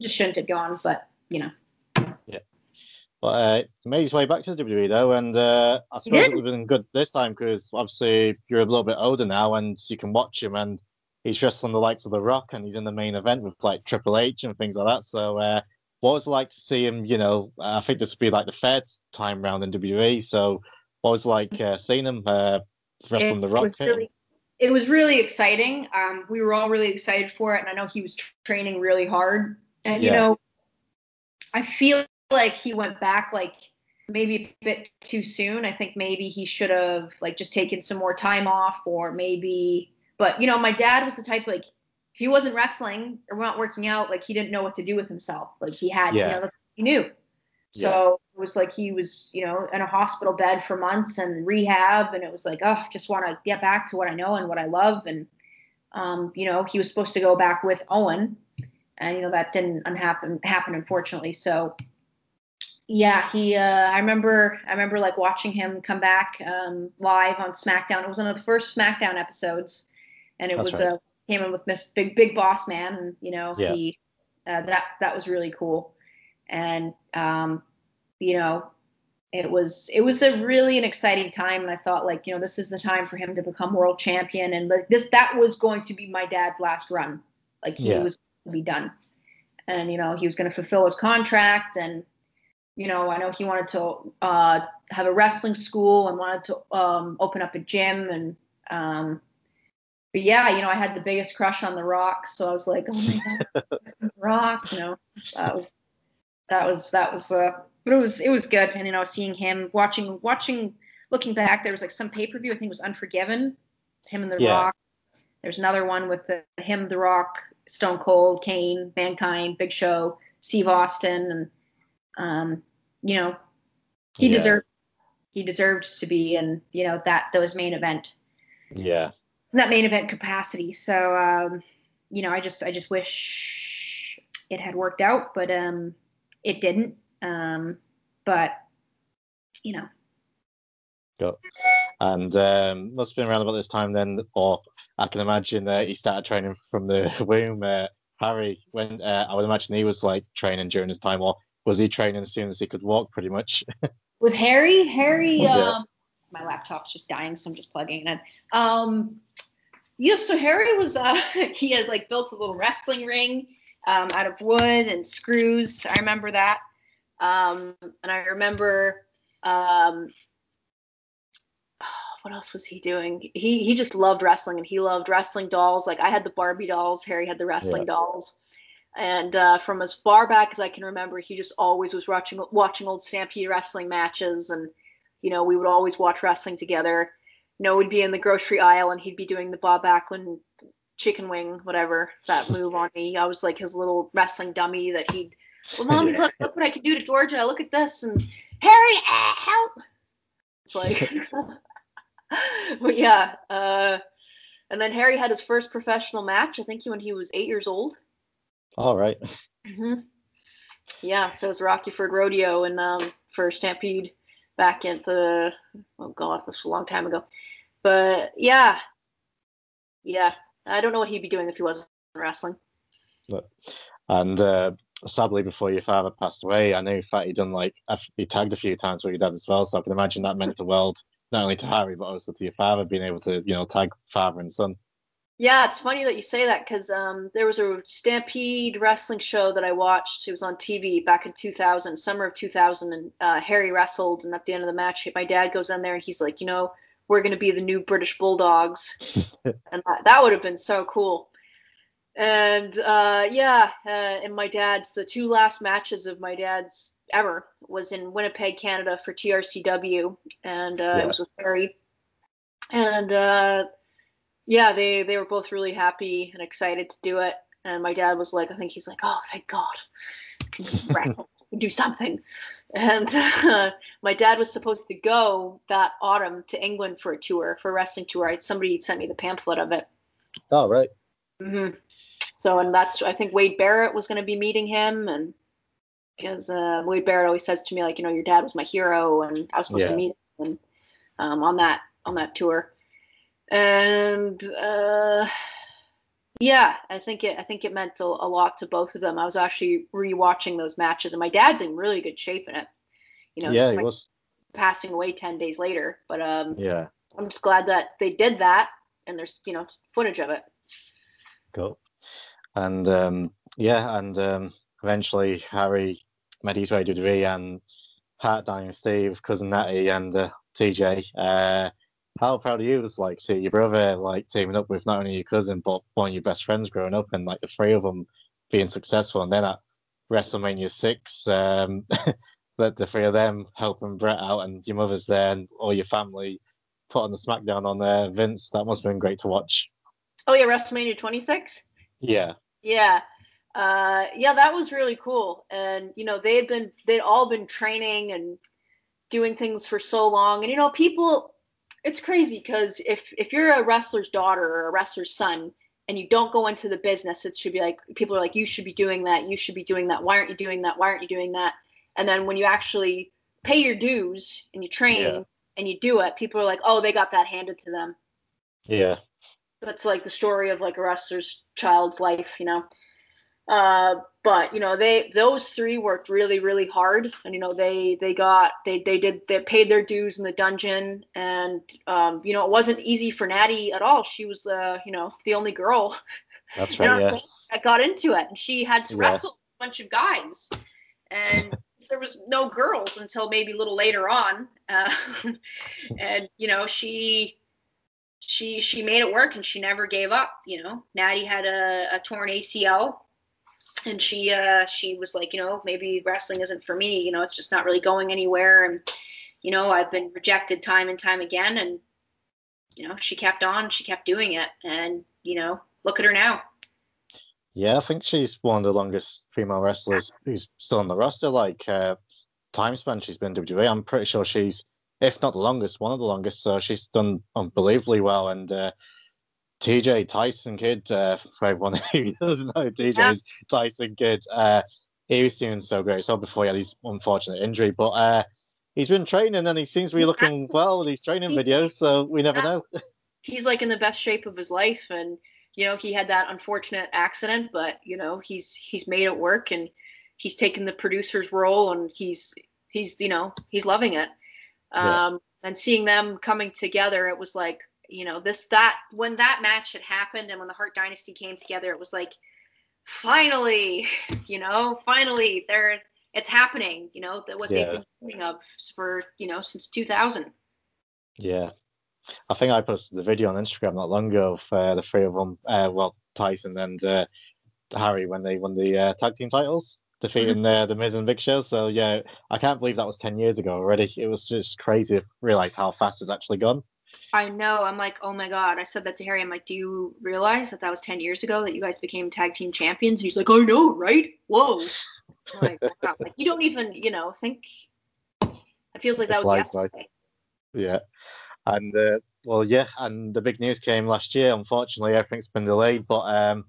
just shouldn't have gone, but you know. But uh, he made his way back to the WWE though, and uh, I suppose it would have been good this time because obviously you're a little bit older now, and you can watch him and he's wrestling the likes of The Rock and he's in the main event with like Triple H and things like that. So, uh, what was it like to see him? You know, I think this would be like the third time round in WWE. So, what was it like uh, seeing him uh, wrestling it The Rock? Was really, it was really exciting. Um, we were all really excited for it, and I know he was tra- training really hard. And yeah. you know, I feel like he went back like maybe a bit too soon. I think maybe he should have like just taken some more time off, or maybe but you know, my dad was the type like if he wasn't wrestling or not working out, like he didn't know what to do with himself. Like he had, yeah. you know, he knew. So yeah. it was like he was, you know, in a hospital bed for months and rehab, and it was like, oh, just want to get back to what I know and what I love. And um, you know, he was supposed to go back with Owen, and you know that didn't happen happen unfortunately. So yeah, he. Uh, I remember. I remember like watching him come back um, live on SmackDown. It was one of the first SmackDown episodes and it That's was right. uh, came in with Miss Big Big Boss Man, and you know yeah. he uh, that that was really cool, and um, you know it was it was a really an exciting time, and I thought like you know this is the time for him to become world champion, and like this that was going to be my dad's last run, like he yeah. was to be done, and you know he was going to fulfill his contract, and you know I know he wanted to uh, have a wrestling school and wanted to um, open up a gym and um, but yeah, you know, I had the biggest crush on The Rock, so I was like, oh my god, <laughs> The Rock, you know, that was that was that was uh, but it was it was good, and you know, seeing him watching watching looking back, there was like some pay per view, I think it was Unforgiven, him and The yeah. Rock. There's another one with the, him, The Rock, Stone Cold, Kane, Mankind, Big Show, Steve Austin, and um, you know, he yeah. deserved he deserved to be in you know that those main event. Yeah, that main event capacity. So um, you know, I just I just wish it had worked out, but um, it didn't. Um, but you know. Go. And um, must have been around about this time then, or I can imagine uh, he started training from the <laughs> womb. Uh, Harry, when uh, I would imagine he was like training during his time, or was he training as soon as he could walk, pretty much? <laughs> With Harry, Harry, yeah. um, my laptop's just dying, so I'm just plugging it in. Um, yeah, so Harry was uh, <laughs> he had like built a little wrestling ring um, out of wood and screws. I remember that, um, and I remember um, <sighs> what else was he doing? He he just loved wrestling and he loved wrestling dolls. Like I had the Barbie dolls, Harry had the wrestling yeah. dolls. And uh, from as far back as I can remember, he just always was watching watching old Stampede wrestling matches, and you know we would always watch wrestling together you know, would be in the grocery aisle and he'd be doing the Bob Backlund chicken wing, whatever that <laughs> move on me. I was like his little wrestling dummy that he'd. Well, <laughs> mommy, look, look what I can do to Georgia. Look at this, and Harry, ah, help! It's like, <laughs> but yeah. Uh, and then Harry had his first professional match. I think when he was eight years old. All right. mm-hmm. Yeah, so it was Rockyford Rodeo and um, for Stampede back in the oh god, this was a long time ago. But yeah, yeah, I don't know what he'd be doing if he wasn't wrestling. But, and uh, sadly, before your father passed away, I know he done like he tagged a few times with your dad as well. So I can imagine that meant the world not only to Harry but also to your father being able to you know tag father and son. Yeah, it's funny that you say that because um, there was a Stampede wrestling show that I watched. It was on TV back in 2000, summer of 2000, and uh, Harry wrestled. And at the end of the match, my dad goes in there and he's like, you know, we're going to be the new British Bulldogs. <laughs> and that, that would have been so cool. And uh, yeah, uh, and my dad's, the two last matches of my dad's ever was in Winnipeg, Canada for TRCW. And uh, yeah. it was with Harry. And uh, yeah, they they were both really happy and excited to do it. And my dad was like, I think he's like, oh, thank God, can <laughs> do something. And uh, my dad was supposed to go that autumn to England for a tour, for a wrestling tour. I, somebody sent me the pamphlet of it. Oh, right. Mm-hmm. So, and that's I think Wade Barrett was going to be meeting him, and because uh, Wade Barrett always says to me like, you know, your dad was my hero, and I was supposed yeah. to meet him um, on that on that tour and uh, yeah, I think it. I think it meant a, a, lot to both of them. I was actually rewatching those matches, and my dad's in really good shape in it. You know, yeah, he was passing away ten days later. But um, yeah, I'm just glad that they did that, and there's you know footage of it. Cool, and um, yeah, and um, eventually Harry made his way to WWE and Pat, Dynasty with cousin Natty and uh, TJ. Uh, how proud of you was like see your brother like teaming up with not only your cousin but one of your best friends growing up and like the three of them being successful and then at WrestleMania six, um, <laughs> let the three of them helping Bret out and your mother's there and all your family put on the SmackDown on there. Vince, that must have been great to watch. Oh yeah, WrestleMania twenty six. Yeah. Yeah. Uh, yeah, that was really cool. And you know, they had been they'd all been training and doing things for so long. And you know, people it's crazy because if if you're a wrestler's daughter or a wrestler's son and you don't go into the business, it should be like people are like, you should be doing that, you should be doing that. Why aren't you doing that? Why aren't you doing that? And then when you actually pay your dues and you train yeah. and you do it, people are like, oh, they got that handed to them. Yeah. That's like the story of like a wrestler's child's life, you know. Uh, but you know they those three worked really really hard. And you know they they got they they did they paid their dues in the dungeon. And um, you know it wasn't easy for natty at all. She was uh you know the only girl that's <laughs> right yeah. that got into it. And she had to yeah. wrestle a bunch of guys. And there was no girls until maybe a little later on. Uh, <laughs> and you know she she she made it work and she never gave up you know. Natty had a, a torn acl and she uh she was like you know maybe wrestling isn't for me you know it's just not really going anywhere. And you know i've been rejected time and time again and you know she kept on she kept doing it. And you know look at her now. Yeah i think she's one of the longest female wrestlers who's still on the roster. Like uh time span she's been WWE. i'm pretty sure she's if not the longest one of the longest. So she's done unbelievably well. And uh TJ Tyson Kidd, uh, for everyone who doesn't know, TJ's yeah. Tyson Kidd, uh, he was doing so great. So before he had his unfortunate injury, but uh, he's been training and he seems to be looking well with these training videos. So we never know. <laughs> He's like in the best shape of his life, and you know he had that unfortunate accident, but you know he's he's made it work and he's taken the producer's role and he's he's you know he's loving it. Um, yeah. And seeing them coming together, it was like you know this that when that match had happened and when the Hart Dynasty came together, it was like finally, <laughs> you know, finally there it's happening. You know that what yeah. they've been doing of for you know since 2000. Yeah, I think I posted the video on Instagram not long ago of uh, the three of them. Uh, well, Tyson and uh, Harry when they won the uh, tag team titles, defeating mm-hmm. uh, the Miz and Big Show. So yeah, I can't believe that was ten years ago already. It was just crazy to realize how fast it's actually gone. I know. I'm like, oh my god. I said that to Harry. I'm like, do you realize that that was ten years ago that you guys became tag team champions? And He's like, I know, right? Whoa. Like, wow. <laughs> like, you don't even, you know, think. It feels like that was yesterday. Yeah, and uh, well, yeah, and the big news came last year. Unfortunately, everything's been delayed, but um,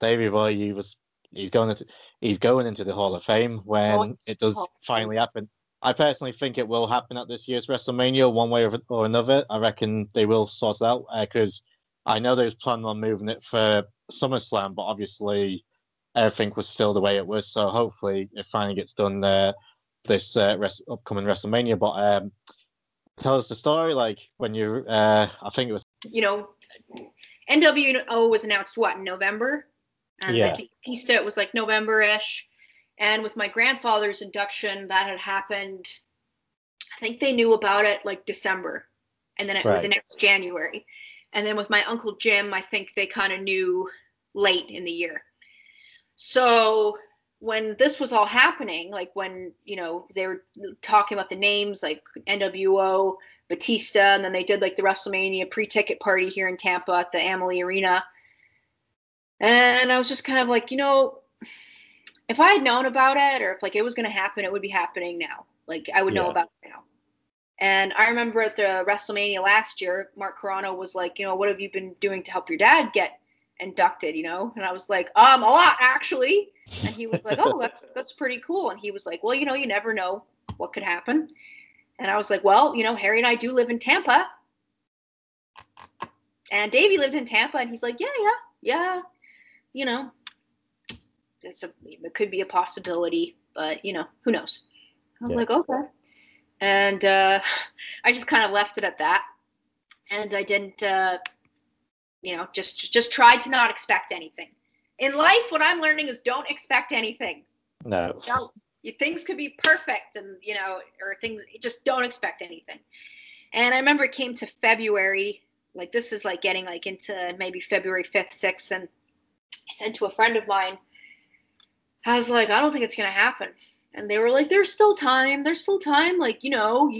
Davey Boy, he was he's going into he's going into the Hall of Fame when oh, it does oh. finally happen. I personally think it will happen at this year's WrestleMania, one way or, another. I reckon they will sort it out because uh, I know they was planning on moving it for SummerSlam, but obviously everything was still the way it was. So hopefully it finally gets done uh, this uh, rest, upcoming WrestleMania. But um, tell us the story, like when you, uh, I think it was, you know, NWO was announced what in November, and yeah. I think it was like November ish and with my grandfather's induction, that had happened. I think they knew about it like December, and then it right. was next January. And then with my uncle Jim, I think they kind of knew late in the year. So when this was all happening, like when you know they were talking about the names like NWO, Batista, and then they did like the WrestleMania pre-ticket party here in Tampa at the Amalie Arena. And I was just kind of like, you know, if I had known about it or if like it was going to happen, it would be happening now. Like I would yeah. know about it now. And I remember at the WrestleMania last year, Mark Carrano was like, you know, what have you been doing to help your dad get inducted? You know, and I was like, um, a lot actually. And he was like, oh, <laughs> that's that's pretty cool. And he was like, well, you know, you never know what could happen. And I was like, well, you know, Harry and I do live in Tampa. And Davey lived in Tampa, and he's like, yeah, yeah, yeah, you know, it's a it could be a possibility, but you know, who knows? I was yeah. like, okay. And uh, <laughs> I just kind of left it at that. And I didn't, uh, you know, just just tried to not expect anything. In life, what I'm learning is don't expect anything. No. Don't. You, things could be perfect, and you know, or things just don't expect anything. And I remember it came to February, like this is like getting like into maybe February 5th, 6th, and I said to a friend of mine, I was like, I don't think it's gonna happen. And they were like, there's still time. There's still time. Like, you know,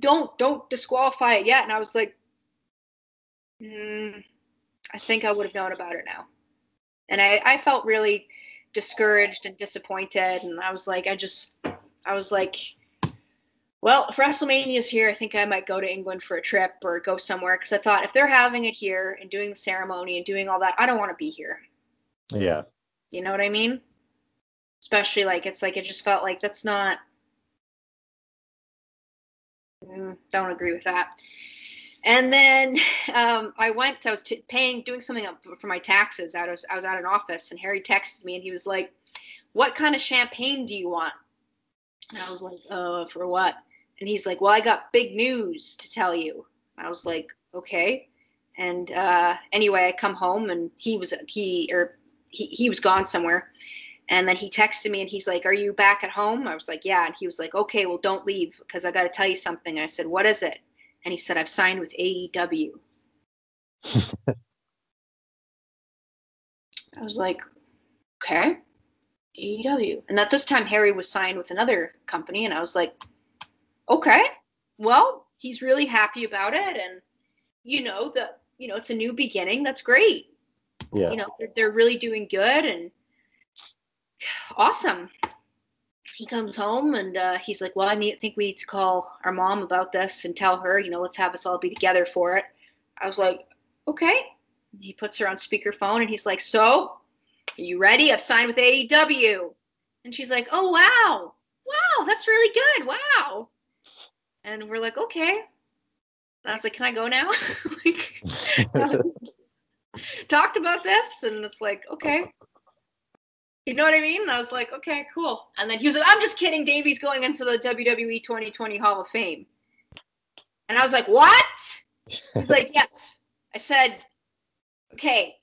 don't don't disqualify it yet. And I was like, mm, I think I would have known about it now. And I, I felt really discouraged and disappointed. And I was like, I just, I was like, well, if WrestleMania is here, I think I might go to England for a trip or go somewhere because I thought if they're having it here and doing the ceremony and doing all that, I don't want to be here. Yeah. You know what I mean? Especially like it's like it just felt like that's not mm, don't agree with that. And then um, i went i was t- paying doing something for my taxes. I was i was at an office and harry texted me and he was like what kind of champagne do you want? And i was like uh for what? And he's like well i got big news to tell you. I was like okay. And uh anyway i come home and he was he or he, he was gone somewhere and then he texted me and he's like, Are you back at home? I was like, Yeah. And he was like, Okay, well, don't leave because I got to tell you something. And I said, What is it? And he said, I've signed with AEW. <laughs> I was like, Okay, AEW. And at this time, Harry was signed with another company. And I was like, Okay, well, he's really happy about it. And, you know, the, you know, it's a new beginning. That's great. Yeah. You know, they're, they're really doing good. And, awesome. He comes home and uh, he's like, "Well, I need, think we need to call our mom about this and tell her, you know, let's have us all be together for it." I was like, "Okay." He puts her on speakerphone and he's like, "So, are you ready? I've signed with AEW." And she's like, "Oh wow, wow, that's really good, wow." And we're like, "Okay." And I was like, "Can I go now?" <laughs> like, <laughs> talked about this, and it's like, "Okay." You know what I mean? And I was like, okay, cool. And then he was like, I'm just kidding. Davey's going into the WWE 2020 Hall of Fame. And I was like, what? He's like, <laughs> yes. I said, okay.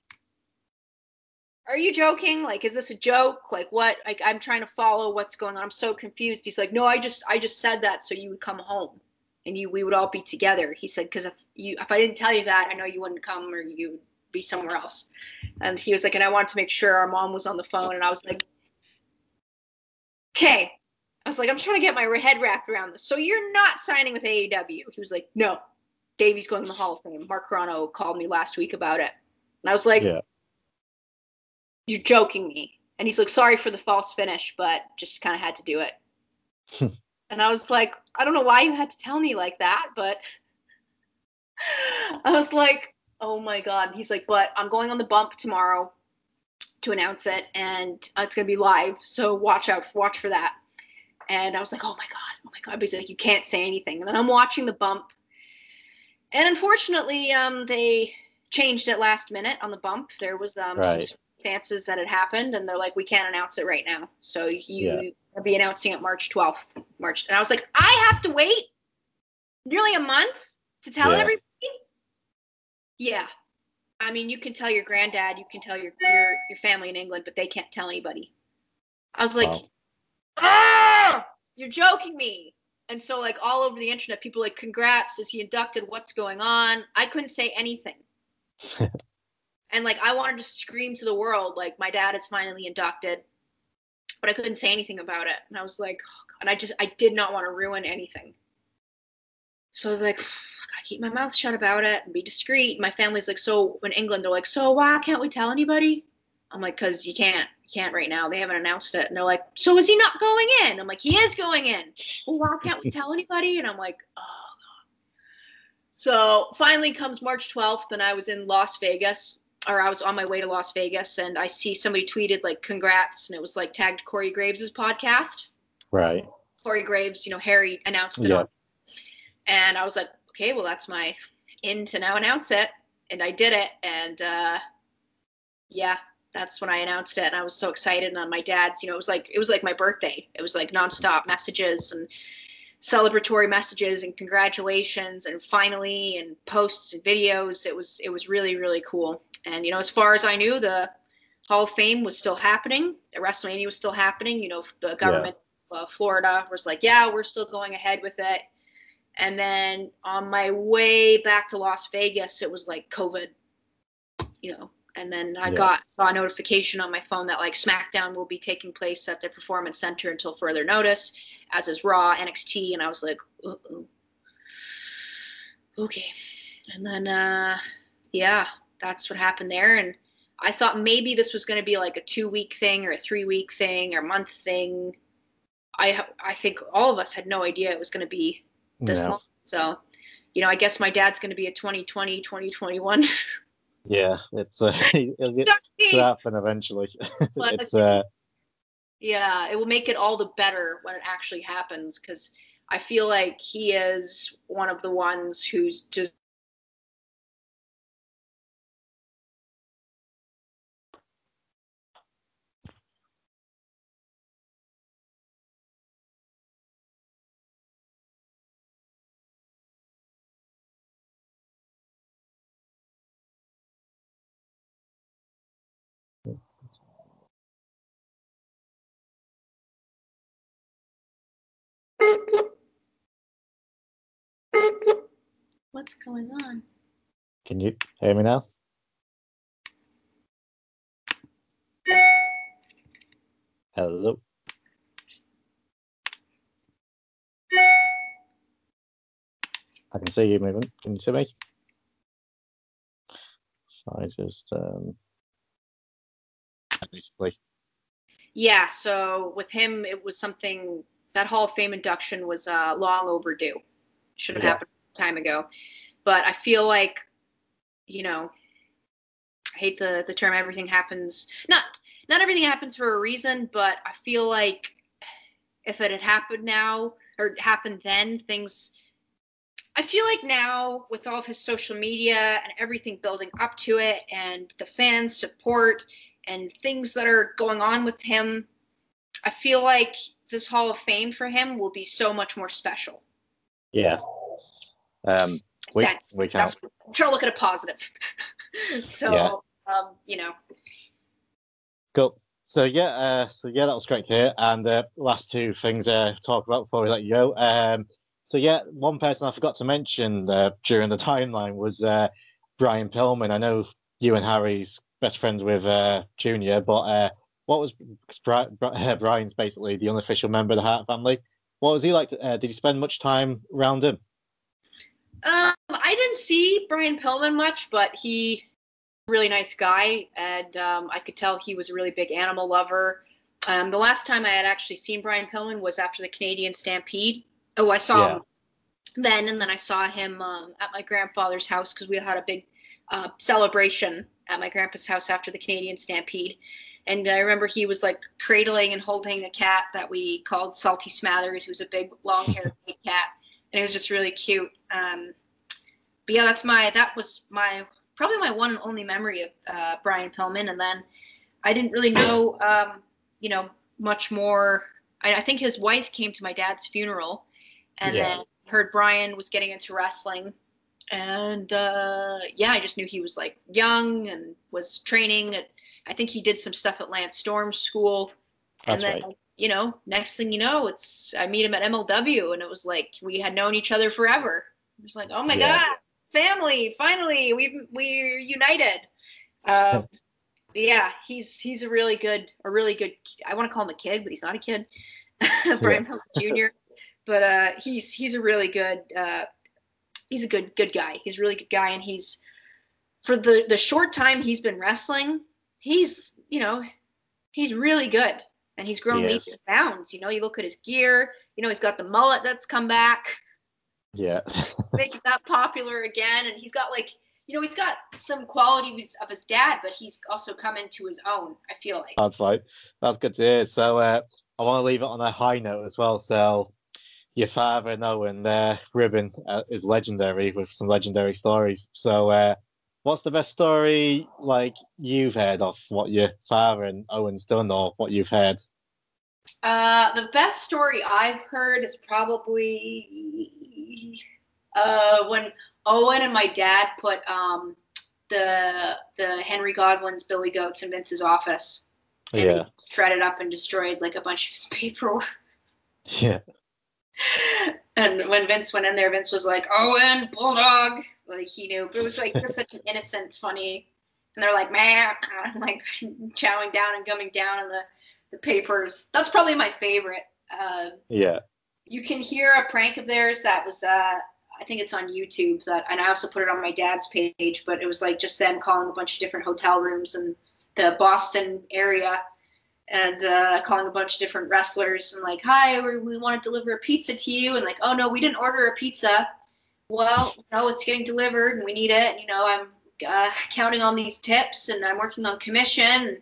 Are you joking? Like, is this a joke? Like, what? Like, I'm trying to follow what's going on. I'm so confused. He's like, no, I just, I just said that so you would come home and you, we would all be together. He said, because if you, if I didn't tell you that, I know you wouldn't come or you be somewhere else. And he was like, and I wanted to make sure our mom was on the phone. And I was like, okay. I was like, I'm trying to get my head wrapped around this. So you're not signing with AEW? He was like, no. Davey's going in the Hall of Fame. Mark Carrano called me last week about it. And I was like, Yeah. You're joking me. And he's like, Sorry for the false finish, but just kind of had to do it. Hmm. and I was like, I don't know why you had to tell me like that, but <laughs> I was like, Oh my God. He's like, But I'm going on the bump tomorrow to announce it, and it's going to be live. So watch out, watch for that. And I was like, Oh my God, oh my God. But he's like, You can't say anything. And then I'm watching the bump. And unfortunately, um, they changed it last minute on the bump. There was um, Right. some circumstances that had happened, and they're like, "We can't announce it right now." So you Yeah. will be announcing it March twelfth. March, and I was like, "I have to wait nearly a month to tell Yeah. everybody." Yeah, I mean, you can tell your granddad, you can tell your your your family in England, but they can't tell anybody. I was like, Wow. "Ah, you're joking me." And so, like all over the internet, people like, "Congrats! Is he inducted? What's going on?" I couldn't say anything. <laughs> and like I wanted to scream to the world, like my dad is finally inducted, but I couldn't say anything about it. And I was like, oh, God. and I just I did not want to ruin anything. So I was like, keep my mouth shut about it and be discreet. My family's like, so in England, they're like, so why can't we tell anybody? I'm like, cause you can't, you can't right now. They haven't announced it, and they're like, so is he not going in? I'm like, he is going in. Well, why can't we tell anybody? And I'm like, oh god. So finally comes March 12th, and I was in Las Vegas, or I was on my way to Las Vegas, and I see somebody tweeted like, congrats, and it was like tagged Corey Graves' podcast. Right. Corey Graves, you know, Harry announced it Yeah. on. And I was like, okay, well, that's my in to now announce it. And I did it. And uh, yeah, that's when I announced it. And I was so excited. And on my dad's, you know, it was like, it was like my birthday. It was like nonstop messages and celebratory messages and congratulations and finally and posts and videos. It was, it was really, really cool. And, you know, as far as I knew, the Hall of Fame was still happening. The WrestleMania was still happening. You know, the government uh, Florida was like, yeah, we're still going ahead with it. And then on my way back to Las Vegas, it was like COVID, you know. And then I Yeah. got saw a notification on my phone that like SmackDown will be taking place at the Performance Center until further notice, as is Raw, NXT, and I was like, uh-oh. okay. And then uh, yeah, that's what happened there. And I thought maybe this was going to be like a two week thing or a three week thing or month thing. I I think all of us had no idea it was going to be this long. So, you know, I guess my dad's going to be a 2020, 2021. Yeah. It's uh, <laughs> it'll get to happen eventually. <laughs> It's uh, yeah, it will make it all the better when it actually happens because I feel like he is one of the ones who's just. What's going on? can you hear me now? Hello. I can see you moving. Can you see me? So I just um basically Yeah, so with him, it was something that Hall of Fame induction was uh, long overdue. Should have Yeah. happened a time ago. But I feel like, you know, I hate the the term everything happens. Not not everything happens for a reason, but I feel like if it had happened now or happened then, things. I feel like now with all of his social media and everything building up to it, and the fans' support and things that are going on with him, I feel like this Hall of Fame for him will be so much more special. yeah. Um we Sense. we can't That's, I'm trying to look at a positive. <laughs> so, Yeah. um, you know, Cool. So yeah, uh, so yeah, that was great to hear. And uh, last two things uh, talk about before we let you go. Um, so yeah, one person I forgot to mention uh, during the timeline was uh, Brian Pillman. I know you and Harry's best friends with uh, Junior, but uh, what was Bri- Bri- <laughs> Brian's basically the unofficial member of the Hart family? What was he like? To, uh, did you spend much time around him? Um, I didn't see Brian Pillman much, but he really nice guy, and um, I could tell he was a really big animal lover. Um, the last time I had actually seen Brian Pillman was after the Canadian Stampede. Oh, I saw yeah. him then, and then I saw him um, at my grandfather's house because we had a big uh, celebration at my grandpa's house after the Canadian Stampede. And I remember he was like cradling and holding a cat that we called Salty Smathers, who was a big, long-haired <laughs> cat, and it was just really cute. Um, but yeah, that's my that was my probably my one and only memory of uh, Brian Pillman. And then I didn't really know, um, you know, much more. I, I, think his wife came to my dad's funeral, and yeah. then heard Brian was getting into wrestling. And uh, yeah, I just knew he was like young and was training. At, I think he did some stuff at Lance Storm school. That's and then, right. You know, next thing you know, it's I meet him at MLW, and it was like we had known each other forever. It was like, oh my yeah. god, family Finally, we we're united. Uh, yeah he's he's a really good a really good i want to call him a kid but he's not a kid. <laughs> Brian jr but uh he's he's a really good uh he's a good good guy. He's a really good guy and he's for the the short time he's been wrestling he's you know he's really good and he's grown leaps and bounds you know you look at his gear you know he's got the mullet that's come back yeah. <laughs> making that popular again. And he's got like, you know, he's got some qualities of his dad, but he's also come into his own, I feel like. That's right. That's good to hear. So uh, I want to leave it on a high note as well. So your father, Owen, uh, Ribbon uh, is legendary with some legendary stories. So uh, what's the best story like you've heard of what your father and Owen's done or what you've heard? Uh, the best story I've heard is probably uh, when Owen and my dad put um, the the Henry Godwinn's Billy Goats in Vince's office. And yeah. shredded up and destroyed like a bunch of his <laughs> paperwork. Yeah. And when Vince went in there, Vince was like, Owen, Bulldog. Like he knew. But it was like just such an innocent, funny and they're like, man, <laughs> like <laughs> chowing down and gumming down in the the papers. That's probably my favorite. Uh, yeah. You can hear a prank of theirs that was, uh, I think it's on YouTube. That, and I also put it on my dad's page. But it was like just them calling a bunch of different hotel rooms in the Boston area, and uh, calling a bunch of different wrestlers and like, "Hi, we, we want to deliver a pizza to you," and like, "Oh no, we didn't order a pizza." Well, no, it's getting delivered, and we need it. You know, I'm uh, counting on these tips, and I'm working on commission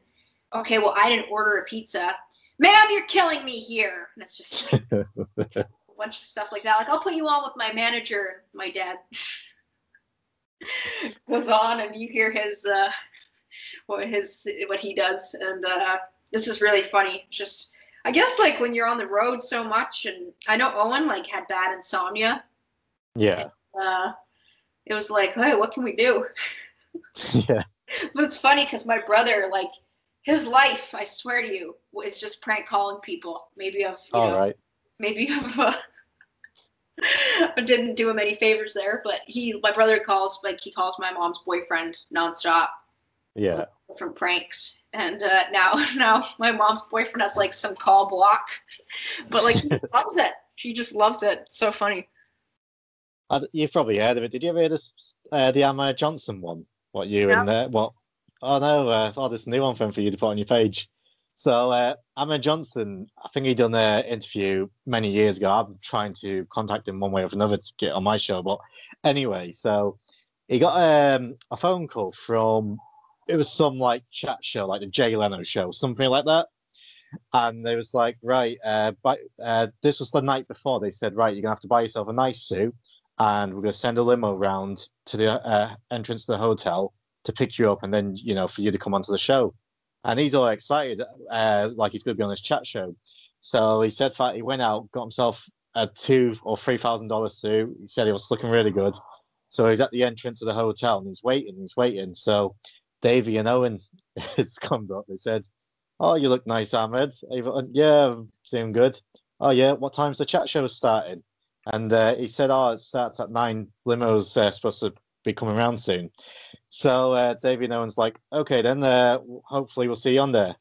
okay, well, I didn't order a pizza. Ma'am, you're killing me here. And it's just like <laughs> a bunch of stuff like that. Like, I'll put you on with my manager. My dad <laughs> goes on, and you hear his uh, what his what he does, and uh, this is really funny. Just I guess like when you're on the road so much, and I know Owen like had bad insomnia. Yeah. Uh, it was like, hey, what can we do? <laughs> yeah. But it's funny because my brother like his life, I swear to you, is just prank calling people. Maybe I've you All know, right. maybe I've uh, <laughs> I didn't do him any favors there, but he my brother calls like he calls my mom's boyfriend nonstop. Yeah. Different pranks. And uh, now <laughs> now my mom's boyfriend has like some call block. But like he loves it. She just loves it. It's so funny. You've probably heard of it. Did you ever hear this uh, the Ahmed Johnson one? What you yeah. and uh, what Oh no! Uh, oh, there's a new one for you to put on your page. So uh, Ahmed Johnson, I think he done an interview many years ago. I'm trying to contact him one way or another to get on my show. But anyway, so he got um, a phone call from it was some like chat show, like the Jay Leno show, something like that. And they was like, right, uh, but uh, this was the night before. They said, right, you're gonna have to buy yourself a nice suit, and we're gonna send a limo round to the uh, entrance to the hotel to pick you up and then you know for you to come onto the show. And he's all excited uh, like he's going to be on this chat show. So he said that he went out got himself a two or three thousand dollar suit. He said he was looking really good. So he's at the entrance of the hotel and he's waiting he's waiting. So davey and owen <laughs> has come up. They said oh you look nice ahmed. Yeah seem good. Oh yeah what time's the chat show starting and uh, he said oh it starts at nine limo's uh, supposed to be coming around soon so uh, David Owen's like, okay, then uh, hopefully we'll see you on there.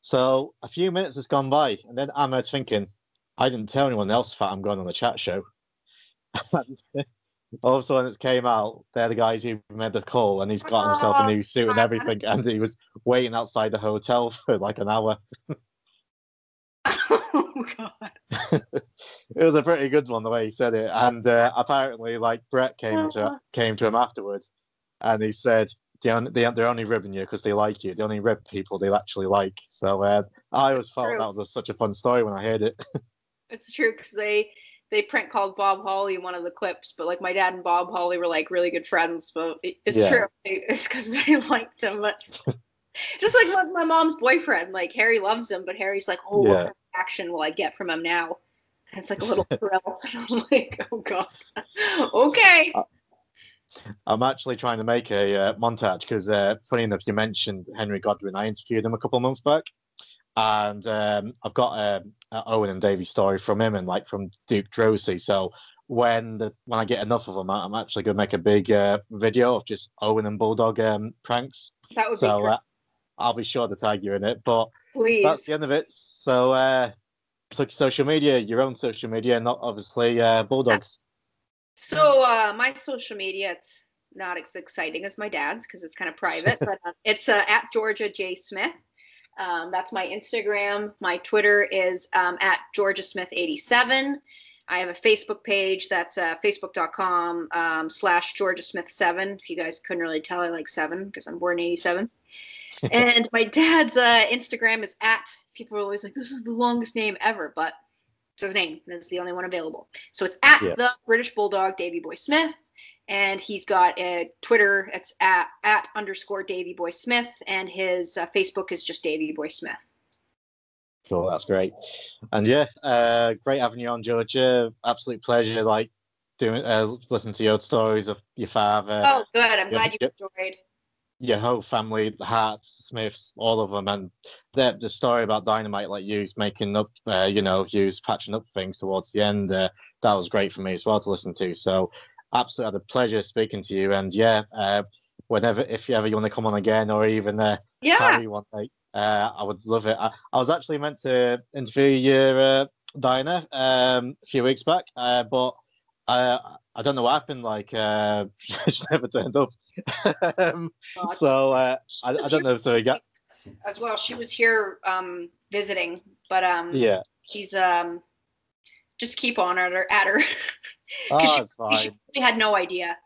So a few minutes has gone by, and then Ahmed's thinking, I didn't tell anyone else that I'm going on the chat show. and <laughs> all of a sudden it came out, they're the guys who made the call, and he's got himself a new suit and <laughs> everything, and he was waiting outside the hotel <laughs> for like an hour. Oh god. <laughs> it was a pretty good one the way he said it, and uh, apparently, like Bret came to came to him afterwards, and he said, they only, they, they're only ribbing you because they like you. They only rib people they actually like. So uh, I always felt true. that was a, such a fun story when I heard it. <laughs> It's true because they they prank called Bob Holly in one of the clips, but like my dad and Bob Holly were like really good friends. But it, it's Yeah. true. <laughs> It's because they liked him. But just like my, my mom's boyfriend, like Harry loves him, but Harry's like, oh, Yeah. Action will I get from him now? And it's like a little <laughs> thrill. <laughs> I'm like, oh god, <laughs> okay. I'm actually trying to make a uh, montage because, uh, funny enough, you mentioned Henry Godwinn. I interviewed him a couple of months back, and um, I've got um, a Owen and Davey story from him and like from Duke Droese. So when the when I get enough of them, I'm actually going to make a big uh, video of just Owen and Bulldog um, pranks. That would be So great. uh, I'll be sure to tag you in it. But Please. that's the end of it. So uh, plug social media, your own social media, not obviously uh, Bulldogs. So uh, my social media, it's not as exciting as my dad's because it's kind of private, <laughs> but uh, it's uh, at Georgia J Smith. Um, that's my Instagram. My Twitter is um, at Georgia Smith 87. I have a Facebook page that's uh, facebook.com um, slash Georgia Smith 7. If you guys couldn't really tell, I like 7 because I'm born in 87. <laughs> and my dad's uh, Instagram is at, people are always like, this is the longest name ever, but it's his name and it's the only one available. So it's at Yeah. the British Bulldog Davy Boy Smith. And he's got a Twitter. It's at, at underscore Davy Boy Smith. And his uh, Facebook is just Davy Boy Smith. Cool, that's great. And yeah, uh, great having you on, Georgia. Absolute pleasure, like doing, uh, listening to your stories of your father, oh, good. I'm glad you enjoyed. Your whole family, the Harts, Smiths, all of them, and the the story about Dynamite, like you making up, uh, you know, you patching up things towards the end. Uh, that was great for me as well to listen to. So, absolutely had a pleasure speaking to you. And yeah, uh, whenever if you ever you want to come on again, or even uh, Yeah. Day. Uh, I would love it. I, I was actually meant to interview your uh, Dinah um, a few weeks back, uh, but I don't know what happened. Like, uh, <laughs> she never turned up. Um, so uh, I, I don't know. So you got As well. She was here um, visiting, but um, yeah. she's um, just keep on at her. At her. Oh, she- it's fine. she really had no idea.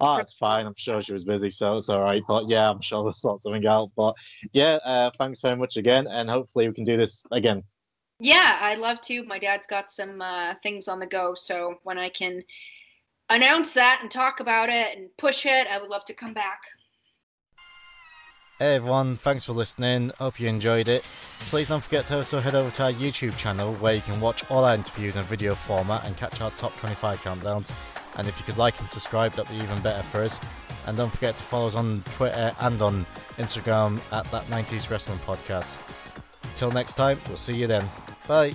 Oh, it's fine. I'm sure she was busy, so it's all right. But yeah, I'm sure we'll sort something out. But yeah, uh, thanks very much again, and hopefully we can do this again. Yeah, I'd love to. My dad's got some uh, things on the go, so when I can announce that and talk about it and push it, I would love to come back. Hey everyone, thanks for listening. Hope you enjoyed it. Please don't forget to also head over to our YouTube channel where you can watch all our interviews in video format and catch our top 25 countdowns. And if you could like and subscribe, that'd be even better for us. And don't forget to follow us on Twitter and on Instagram at that 90s Wrestling Podcast. Till next time, we'll see you then. Bye.